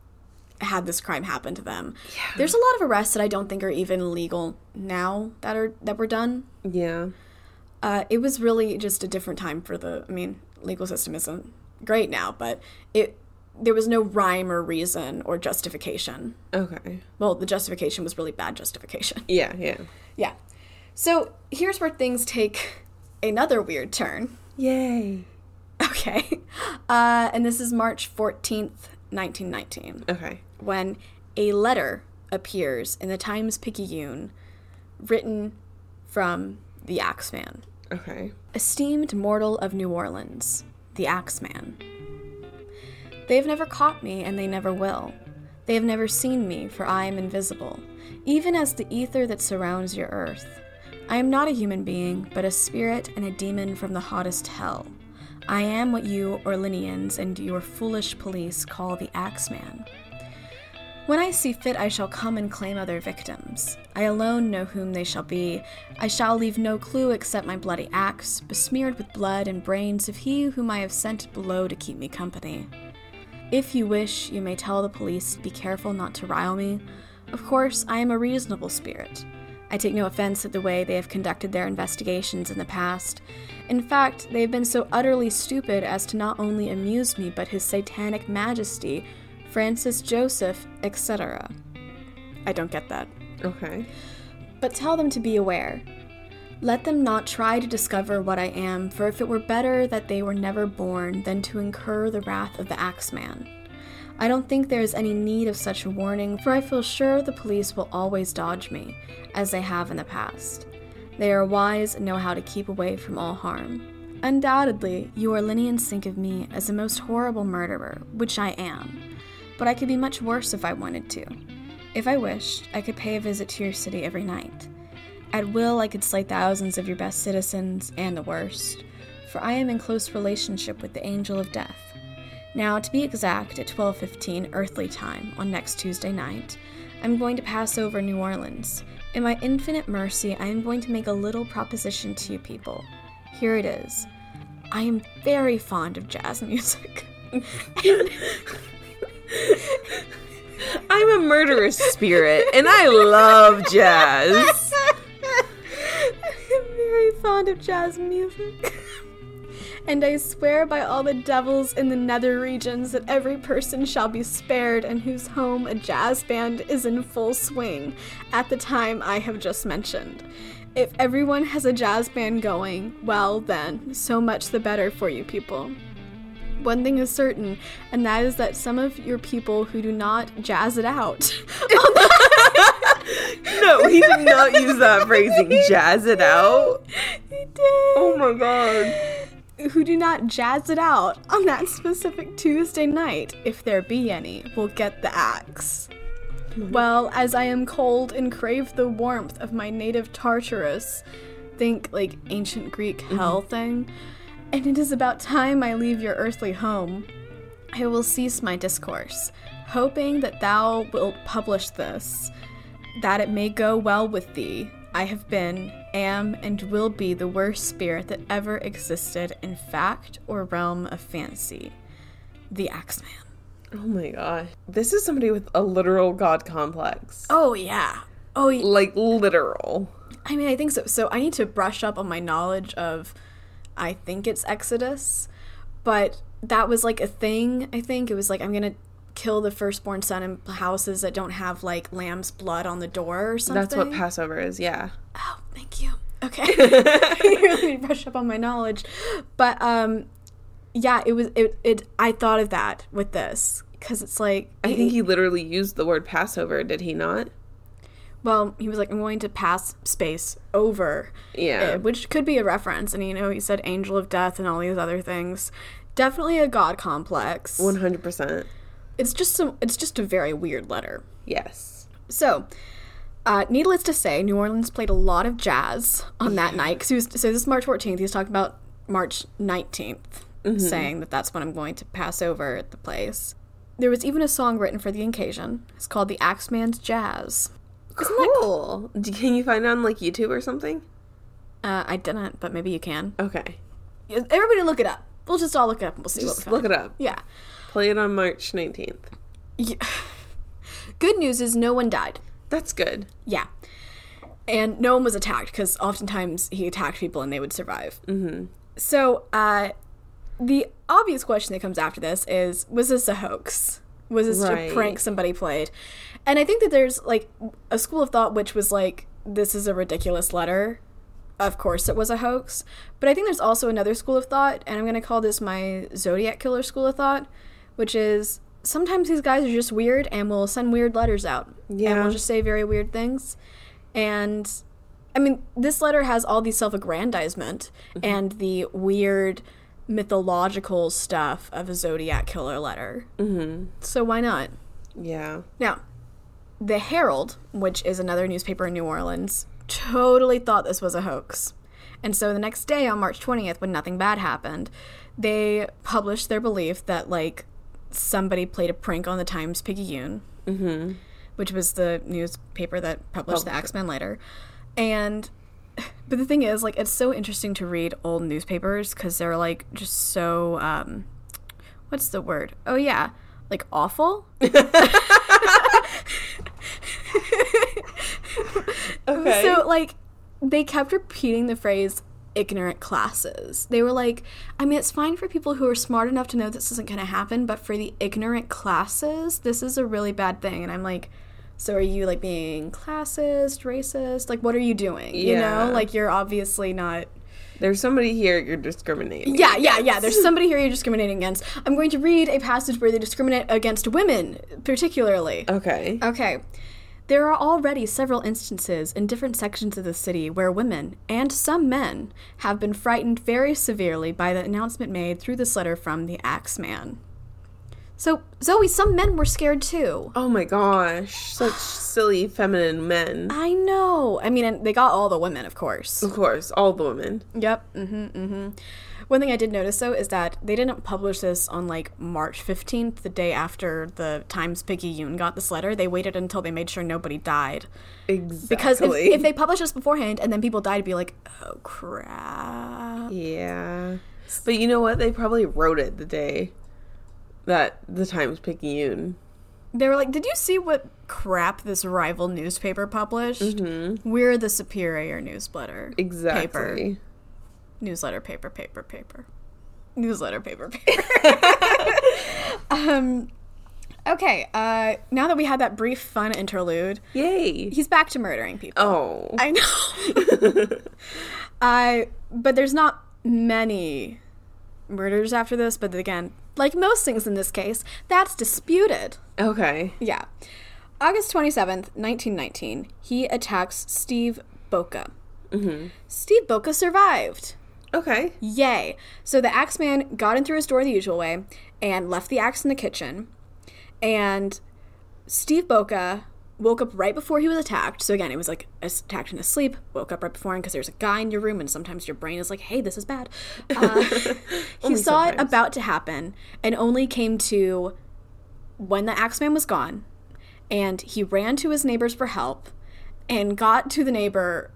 had this crime happen to them. Yeah. There's a lot of arrests that I don't think are even legal now that are that were done. Yeah. Uh, it was really just a different time for the. I mean, legal system isn't great now, but it there was no rhyme or reason or justification. Okay. Well, the justification was really bad justification. Yeah, yeah. Yeah. So here's where things take another weird turn. Yay. Okay. Uh, and this is March 14th, 1919, Okay. when a letter appears in the Times Picayune written from the Axeman. Okay. Esteemed mortal of New Orleans, the Axeman. They have never caught me, and they never will. They have never seen me, for I am invisible, even as the ether that surrounds your earth. I am not a human being, but a spirit and a demon from the hottest hell. I am what you, Orleanians, and your foolish police call the Axeman. When I see fit, I shall come and claim other victims. I alone know whom they shall be. I shall leave no clue except my bloody axe, besmeared with blood and brains of he whom I have sent below to keep me company. If you wish, you may tell the police to be careful not to rile me. Of course, I am a reasonable spirit. I take no offense at the way they have conducted their investigations in the past. In fact, they have been so utterly stupid as to not only amuse me, but His Satanic Majesty, Francis Joseph, etc. I don't get that. Okay. But tell them to be aware. Let them not try to discover what I am, for if it were better that they were never born than to incur the wrath of the Axeman. I don't think there is any need of such a warning, for I feel sure the police will always dodge me, as they have in the past. They are wise and know how to keep away from all harm. Undoubtedly, you Orleanians think of me as a most horrible murderer, which I am, but I could be much worse if I wanted to. If I wished, I could pay a visit to your city every night. At will, I could slay thousands of your best citizens and the worst, for I am in close relationship with the angel of death. Now, to be exact, at 12:15 earthly time on next Tuesday night, I'm going to pass over New Orleans. In my infinite mercy, I am going to make a little proposition to you people. Here it is. I am very fond of jazz music. I'm a murderous spirit and I love jazz. I'm very fond of jazz music. And I swear by all the devils in the nether regions that every person shall be spared and whose home a jazz band is in full swing at the time I have just mentioned. If everyone has a jazz band going, well then, so much the better for you people. One thing is certain, and that is that some of your people who do not jazz it out no, he did not use that phrasing. Jazz it out. He did. Oh my god. Who do not jazz it out on that specific Tuesday night, if there be any, will get the axe. Well, as I am cold and crave the warmth of my native Tartarus, think like ancient Greek mm-hmm. hell thing, and it is about time I leave your earthly home. I will cease my discourse, hoping that thou wilt publish this, that it may go well with thee. I have been, am, and will be the worst spirit that ever existed in fact or realm of fancy. The Axeman. Oh my god. This is somebody with a literal god complex. Oh, yeah. Oh, yeah. Like literal. I mean, I think so. So I need to brush up on my knowledge of, I think it's Exodus, but that was like a thing. I think it was like I'm gonna kill the firstborn son in houses that don't have like lamb's blood on the door or something. That's what Passover is, yeah. Oh, thank you. Okay, you really brush up on my knowledge, but um, yeah, it was it. it I thought of that with this because it's like I think he literally used the word Passover, did he not? Well, he was like, I'm going to pass space over. Yeah. it, which could be a reference. And, you know, he said angel of death and all these other things. Definitely a god complex. 100%. It's just some, it's just a very weird letter. Yes. So, uh, needless to say, New Orleans played a lot of jazz on that night. Cause he was, so this is March 14th. He was talking about March 19th, saying that that's when I'm going to pass over at the place. There was even a song written for the occasion. It's called The Axeman's Jazz. Cool. Can you find it on like YouTube or something? Uh, I didn't, but maybe you can. Okay. Everybody look it up. We'll just all look it up and we'll see what we find. look it up. Yeah. Play it on March 19th. yeah. Good news is no one died. That's good. Yeah. And no one was attacked because oftentimes he attacked people and they would survive. Mm-hmm. So, uh, the obvious question that comes after this is was this a hoax? Was this Right. a prank somebody played? And I think that there's like a school of thought which was like, this is a ridiculous letter. Of course it was a hoax. But I think there's also another school of thought, and I'm going to call this my Zodiac Killer school of thought, which is sometimes these guys are just weird and will send weird letters out. And will just say very weird things. And I mean, this letter has all the self aggrandizement and the weird mythological stuff of a Zodiac killer letter. Mm-hmm. So why not? Yeah. Now, the Herald, which is another newspaper in New Orleans, totally thought this was a hoax. And so the next day, on March 20th, when nothing bad happened, they published their belief that, like, somebody played a prank on the Times Picayune, which was the newspaper that published the Axeman letter. And, but the thing is, like, it's so interesting to read old newspapers because they're, like, just so, um, what's the word? Oh, yeah, like awful. Okay. So like they kept repeating the phrase ignorant classes. They were like, I mean, it's fine for people who are smart enough to know this isn't going to happen, but for the ignorant classes, this is a really bad thing. And I'm like, so are you like being classist, racist? Like, what are you doing? You know, like you're obviously not. There's somebody here you're discriminating. Yeah, yeah, yeah. There's somebody here you're discriminating against. I'm going to read a passage where they discriminate against women, particularly. Okay. Okay. There are already several instances in different sections of the city where women, and some men, have been frightened very severely by the announcement made through this letter from the Axeman. So, Zoe, some men were scared too. Oh my gosh. Such silly feminine men. I know. I mean, and they got all the women, of course. Of course, all the women. Yep. Mm-hmm. Mm-hmm. One thing I did notice though is that they didn't publish this on like March fifteenth, the day after the Times Picayune got this letter. They waited until they made sure nobody died. Exactly. Because if, if they publish this beforehand and then people died, it'd be like, oh crap. Yeah. But you know what? They probably wrote it the day that the Times Picayune. They were like, did you see what crap this rival newspaper published? Mm-hmm. We're the superior newsletter. Exactly. Paper. Newsletter, paper, paper, paper. Newsletter, paper, paper. um, okay, uh, now that we had that brief, fun interlude, Yay. he's back to murdering people. Oh. I know. I but there's not many murders after this, but again, like most things in this case, that's disputed. okay. Yeah. August 27th, 1919, he attacks Steve Boca. Steve Boca survived. Okay. Yay. So the Axeman got in through his door the usual way and left the axe in the kitchen. And Steve Boca woke up right before he was attacked. So again, it was like attacked in his sleep, woke up right before him because there's a guy in your room and sometimes your brain is like, hey, this is bad. Uh, he saw it about to happen and only came to when the Axeman was gone. And he ran to his neighbors for help and got to the neighbor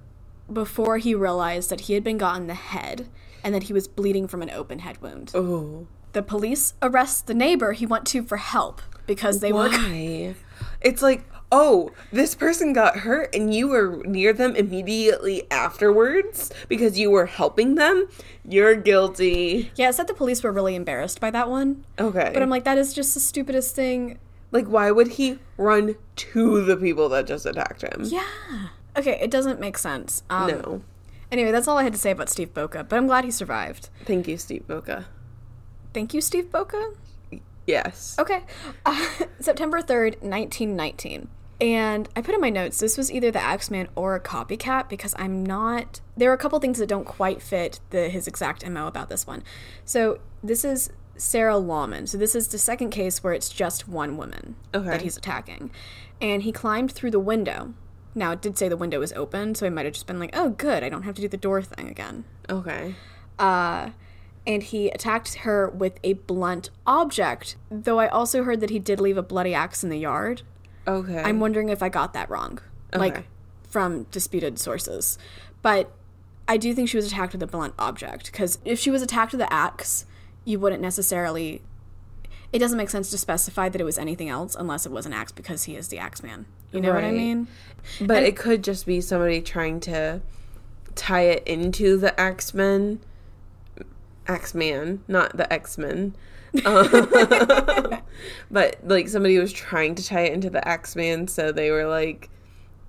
before he realized that he had been gotten the head and that he was bleeding from an open head wound. Oh. The police arrest the neighbor he went to for help because they were Why? It's like, oh, this person got hurt and you were near them immediately afterwards because you were helping them. You're guilty. Yeah, it said the police were really embarrassed by that one. Okay. But I'm like, that is just the stupidest thing. like, why would he run to the people that just attacked him? Yeah. Okay, it doesn't make sense. Um, No. Anyway, that's all I had to say about Steve Boca, but I'm glad he survived. Thank you, Steve Boca. Thank you, Steve Boca. Yes. Okay. Uh, September 3rd, 1919. And I put in my notes, this was either the Axeman or a copycat because I'm not. There are a couple things that don't quite fit the, his exact MO about this one. So this is Sarah Laumann. So this is the second case where it's just one woman Okay. that he's attacking. And he climbed through the window. Now, it did say the window was open, so he might have just been like, oh, good, I don't have to do the door thing again Okay. uh, and he attacked her with a blunt object. Though I also heard that he did leave a bloody axe in the yard. Okay. I'm wondering if I got that wrong, like from disputed sources. But I do think she was attacked with a blunt object because if she was attacked with the axe, you wouldn't necessarily. It doesn't make sense to specify that it was anything else unless it was an axe because he is the axe man. You know what I mean? But it could just be somebody trying to tie it into the X Men. X Man, not the X Men. Um, but like somebody was trying to tie it into the X Man, so they were like,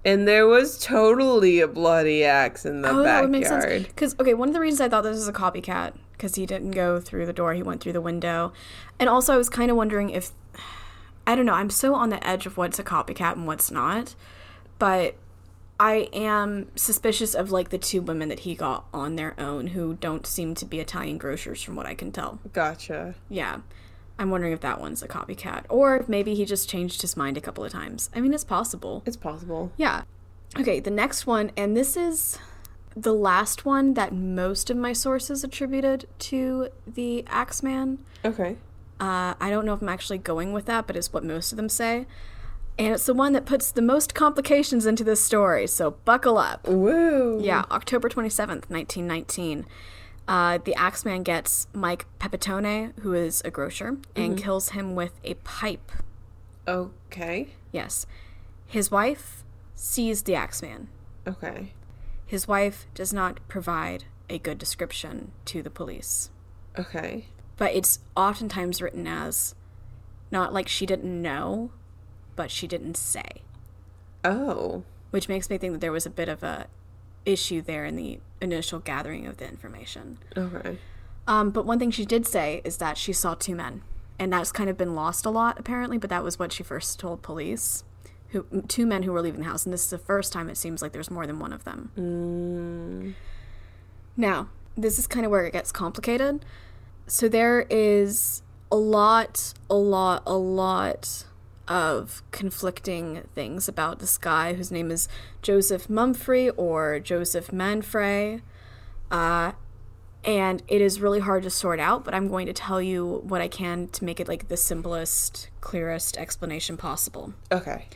and there was totally a bloody axe in the Oh, that would make sense. backyard. Because okay, one of the reasons I thought this was a copycat because he didn't go through the door; he went through the window. And also, I was kind of wondering if I don't know. I'm so on the edge of what's a copycat and what's not, but I am suspicious of like the two women that he got on their own who don't seem to be Italian grocers from what I can tell. Gotcha. Yeah. I'm wondering if that one's a copycat or if maybe he just changed his mind a couple of times. I mean, it's possible. It's possible. Yeah. Okay, the next one, and this is the last one that most of my sources attributed to the Axeman. Okay. Uh, I don't know if I'm actually going with that, but it's what most of them say. And it's the one that puts the most complications into this story, so buckle up. Woo. Yeah, October 27th, 1919. Uh, the Axeman gets Mike Pepitone, who is a grocer, and kills him with a pipe. Okay. Yes. His wife sees the Axeman. Okay. His wife does not provide a good description to the police. Okay. But it's oftentimes written as not like she didn't know, but she didn't say, Oh. which makes me think that there was a bit of a issue there in the initial gathering of the information. Okay. Um, but one thing she did say is that she saw two men, and that's kind of been lost a lot apparently. But that was what she first told police, who two men who were leaving the house, and this is the first time it seems like there's more than one of them. Mm. Now, this is kind of where it gets complicated. So there is a lot, a lot, a lot of conflicting things about this guy whose name is Joseph Mumfre or Joseph Manfre. Uh, and it is really hard to sort out, but I'm going to tell you what I can to make it like the simplest, clearest explanation possible. Okay.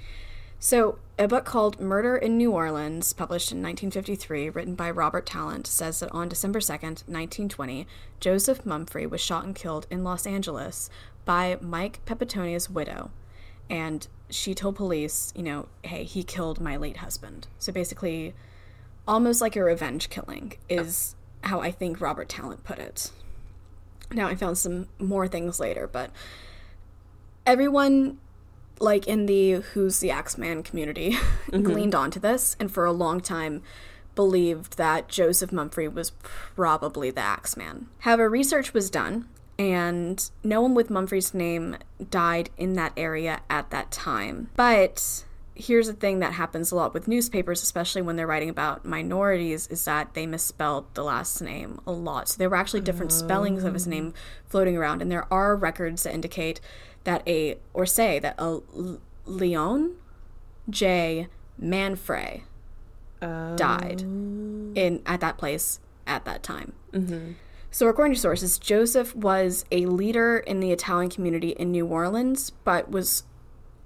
So, a book called Murder in New Orleans, published in 1953, written by Robert Tallant, says that on December 2nd, 1920, Joseph Mumfre was shot and killed in Los Angeles by Mike Pepitone's widow. And she told police, you know, hey, he killed my late husband. So basically, almost like a revenge killing is how I think Robert Tallant put it. Now, I found some more things later, but everyone like in the who's the axeman community mm-hmm. gleaned onto this and for a long time believed that joseph mumfre was probably the axeman. However research was done and no one with mumfre's name died in that area at that time. But here's the thing that happens a lot with newspapers especially when they're writing about minorities is that they misspelled the last name a lot. So there were actually different spellings of his name oh. floating around and there are records that indicate that a or say that a Leon J Manfre died in at that place at that time. So, according to sources, Joseph was a leader in the Italian community in New Orleans, but was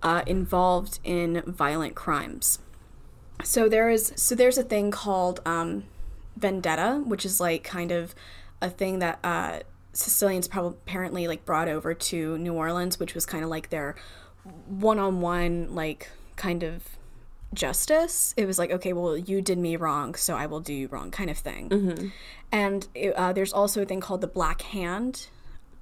uh, involved in violent crimes. So there is so there's a thing called um, vendetta, which is like kind of a thing that uh, Sicilians probably apparently like brought over to New Orleans, which was kind of like their one-on-one like kind of justice. It was like, okay, well, you did me wrong, so I will do you wrong, kind of thing. And it, uh, there's also a thing called the Black Hand,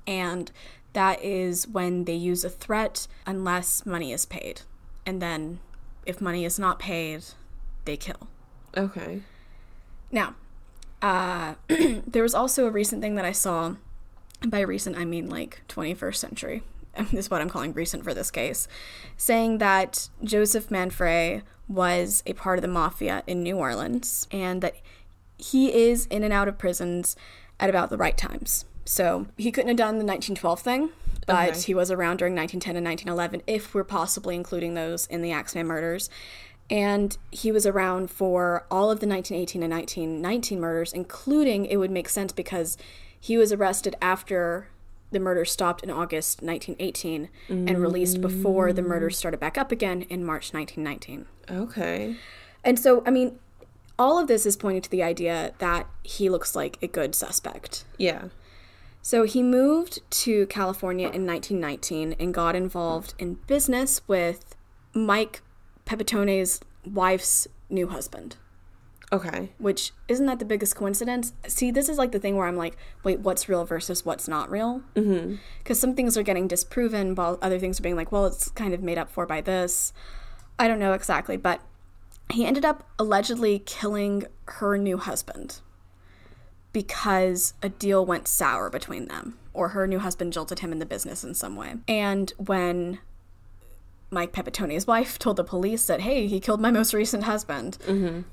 and that is when they use a threat unless money is paid, and then if money is not paid, they kill. Okay. Now, uh, there was also a recent thing that I saw. By recent, I mean like 21st century. This is what I'm calling recent for this case, saying that Joseph Manfre was a part of the mafia in New Orleans and that he is in and out of prisons at about the right times. So he couldn't have done the 1912 thing, but Okay. he was around during 1910 and 1911, if we're possibly including those in the Axeman murders. And he was around for all of the 1918 and 1919 murders, including, it would make sense because he was arrested after the murder stopped in August 1918 and released before the murders mm. started back up again in March 1919. Okay. And so, I mean, all of this is pointing to the idea that he looks like a good suspect. Yeah. So he moved to California in 1919 and got involved in business with Mike Pepitone's wife's new husband. Okay. Which isn't that the biggest coincidence? See, this is like the thing where I'm like, wait, what's real versus what's not real? Mm-hmm. Because some things are getting disproven, while other things are being like, well, it's kind of made up for by this. I don't know exactly, but he ended up allegedly killing her new husband because a deal went sour between them, or her new husband jilted him in the business in some way. And when Mike Pepitone's wife told the police that, hey, he killed my most recent husband,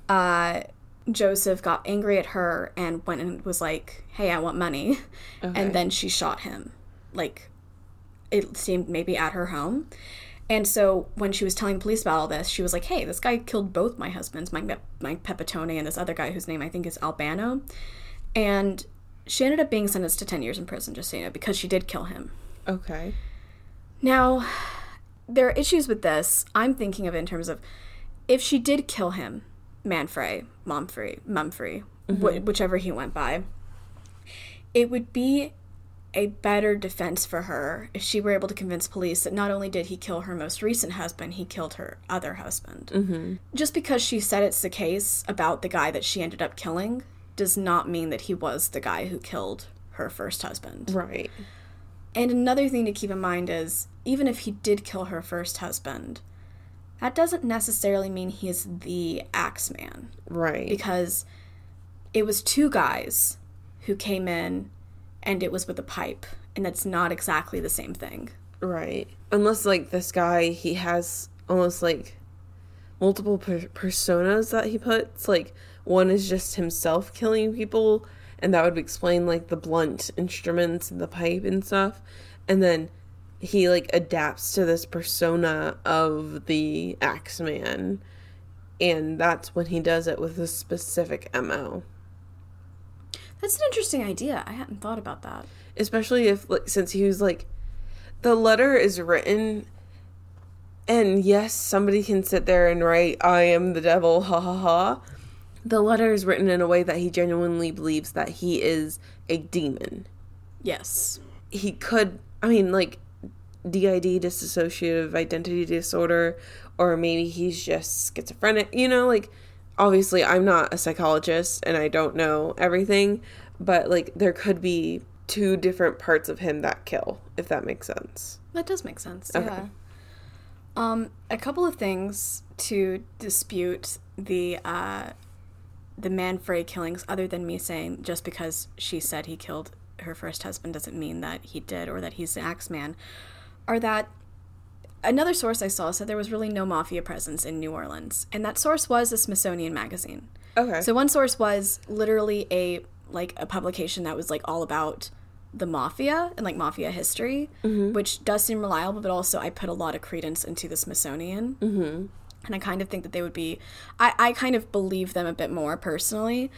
uh, Joseph got angry at her and went and was like, hey, I want money. Okay. And then she shot him. Like, it seemed maybe at her home. And so when she was telling police about all this, she was like, hey, this guy killed both my husbands, Mike, Mike Pepitone and this other guy whose name I think is Albano. And she ended up being sentenced to 10 years in prison, just so you know, because she did kill him. Okay. Now, there are issues with this. I'm thinking of it in terms of if she did kill him, Manfre, Momfrey, Mumfre, wh- whichever he went by, it would be a better defense for her if she were able to convince police that not only did he kill her most recent husband, he killed her other husband. Mm-hmm. Just because she said it's the case about the guy that she ended up killing does not mean that he was the guy who killed her first husband. Right. And another thing to keep in mind is even if he did kill her first husband, that doesn't necessarily mean he is the Axeman Right. because it was two guys who came in and it was with a pipe, and that's not exactly the same thing. Right. Unless like this guy, he has almost like multiple per- personas that he puts. Like one is just himself killing people, and that would explain like the blunt instruments and the pipe and stuff. And then he like adapts to this persona of the Axeman, and that's when he does it with a specific mo. That's an interesting idea. I hadn't thought about that. especially if like since he was like the letter is written and yes somebody can sit there and write i am the devil ha ha ha the letter is written in a way that he genuinely believes that he is a demon Yes. he could i mean like did dissociative identity disorder or maybe he's just schizophrenic you know like obviously i'm not a psychologist and i don't know everything but like there could be two different parts of him that kill if that makes sense That does make sense. Okay. Yeah. Um, a couple of things to dispute the uh, the Manfre killings, other than me saying just because she said he killed her first husband doesn't mean that he did or that he's the Axeman, are that another source I saw said there was really no mafia presence in New Orleans, and that source was the Smithsonian Magazine. okay So one source was literally a like a publication that was like all about the mafia and like mafia history, which does seem reliable, but also I put a lot of credence into the Smithsonian. Mm-hmm. And I kind of think that they would be, I, I kind of believe them a bit more personally.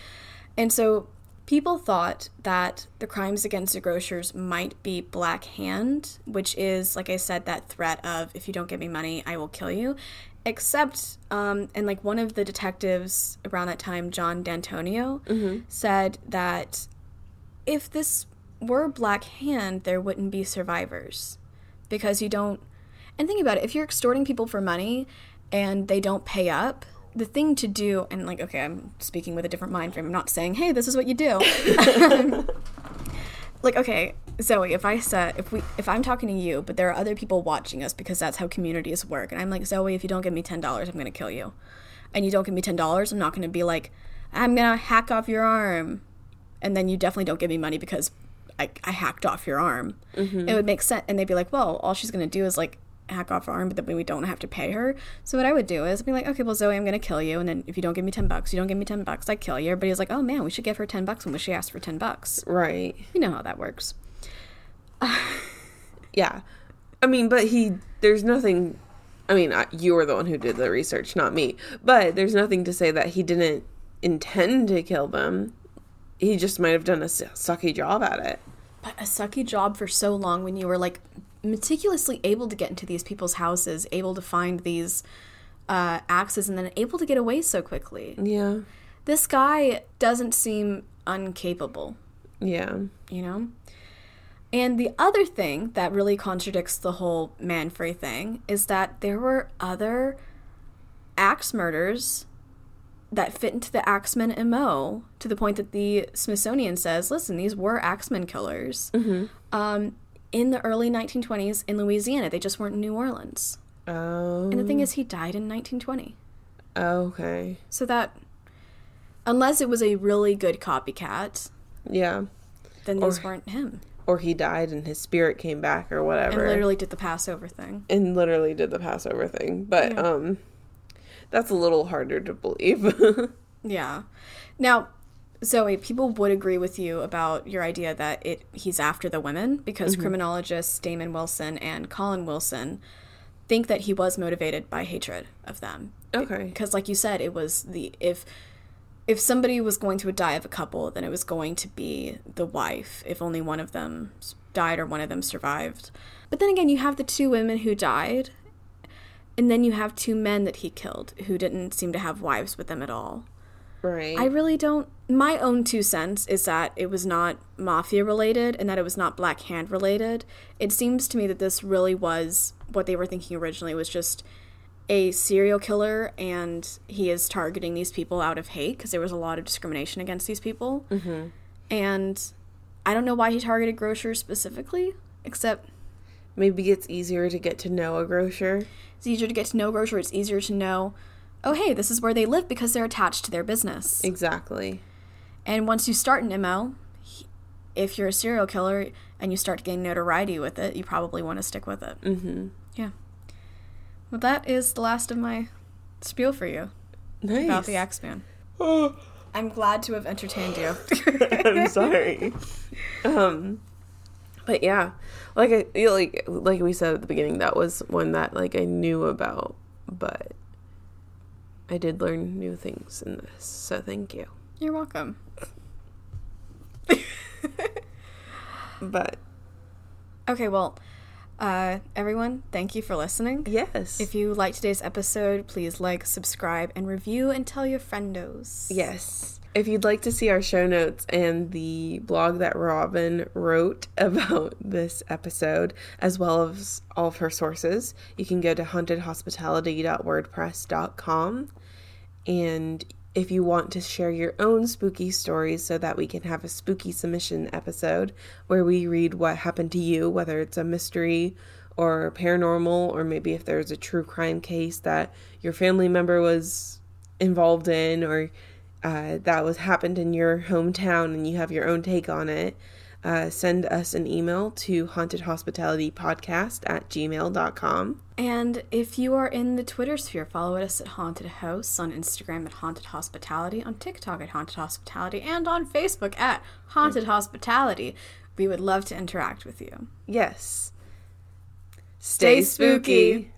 And so people thought that the crimes against the grocers might be Black Hand, which is, like I said, that threat of if you don't give me money, I will kill you. Except, um, and like one of the detectives around that time, John D'Antonio, said that if this were Black Hand, there wouldn't be survivors because you don't. And think about it if you're extorting people for money and they don't pay up, the thing to do, and like, okay, I'm speaking with a different mind frame. I'm not saying, hey, this is what you do. like, okay, Zoey, if I said, if we, if I'm talking to you, but there are other people watching us because that's how communities work, and I'm like, Zoey, if you don't give me $10, I'm going to kill you. And you don't give me $10, I'm not going to be like, I'm going to hack off your arm. And then you definitely don't give me money because I, I hacked off your arm. Mm-hmm. It would make sense. And they'd be like, well, all she's going to do is like hack off her arm, but then we don't have to pay her. So what I would do is be like, okay, well, Zoey, I'm going to kill you. And then if you don't give me 10 bucks, you don't give me 10 bucks, I kill you. Everybody's like, oh man, we should give her 10 bucks when she asked for 10 bucks. right You know how that works. yeah i mean but he there's nothing i mean I, you were the one who did the research not me but there's nothing to say that he didn't intend to kill them he just might have done a sucky job at it But a sucky job for so long when you were like meticulously able to get into these people's houses, able to find these uh, axes, and then able to get away so quickly. yeah. This guy doesn't seem uncapable, yeah. You know? And the other thing that really contradicts the whole Manfre thing is that there were other axe murders that fit into the Axeman MO to the point that the Smithsonian says, listen, these were Axeman killers. Um, in the early 1920s in Louisiana. They just weren't in New Orleans. oh And the thing is, he died in 1920. okay So that, unless it was a really good copycat, yeah then these weren't him. or he died and his spirit came back or whatever. and literally did the Passover thing. and literally did the Passover thing. But Yeah. um that's a little harder to believe. Yeah. Now, Zoey, people would agree with you about your idea that it he's after the women because mm-hmm. criminologists Damon Wilson and Colin Wilson think that he was motivated by hatred of them. okay. Because like you said, it was the if if somebody was going to die of a couple, then it was going to be the wife if only one of them died or one of them survived. But then again, you have the two women who died, and then you have two men that he killed who didn't seem to have wives with them at all. Right. I really don't. My own two cents is that it was not mafia related and that it was not Black Hand related. It seems to me that this really was what they were thinking originally was just a serial killer and he is targeting these people out of hate because there was a lot of discrimination against these people. Mm-hmm. And I don't know why he targeted grocers specifically, except Maybe it's easier to get to know a grocer. it's easier to get to know a grocer. It's easier to know, oh, hey, this is where they live because they're attached to their business. Exactly. And once you start an MO, if you're a serial killer and you start to gain notoriety with it, you probably want to stick with it. Mm-hmm. Yeah. Well, that is the last of my spiel for you Nice. about the Axeman. Oh, I'm glad to have entertained you. I'm sorry. um, but yeah, like I you know, like like we said at the beginning, that was one that like I knew about, but I did learn new things in this. So thank you. You're welcome. But Okay, well, uh, everyone, thank you for listening. yes, If you like today's episode, please like, subscribe, and review and tell your friendos. Yes. If you'd like to see our show notes and the blog that Robin wrote about this episode, as well as all of her sources, you can go to hauntedhospitality.wordpress.com. And if you want to share your own spooky stories so that we can have a spooky submission episode where we read what happened to you, whether it's a mystery or paranormal, or maybe if there's a true crime case that your family member was involved in or uh, that was happened in your hometown and you have your own take on it, uh, send us an email to hauntedhospitalitypodcast at gmail.com. And if you are in the Twitter sphere, follow us at Haunted House, on Instagram at Haunted Hospitality, on TikTok at Haunted Hospitality, and on Facebook at Haunted Hospitality. We would love to interact with you. Yes. Stay spooky.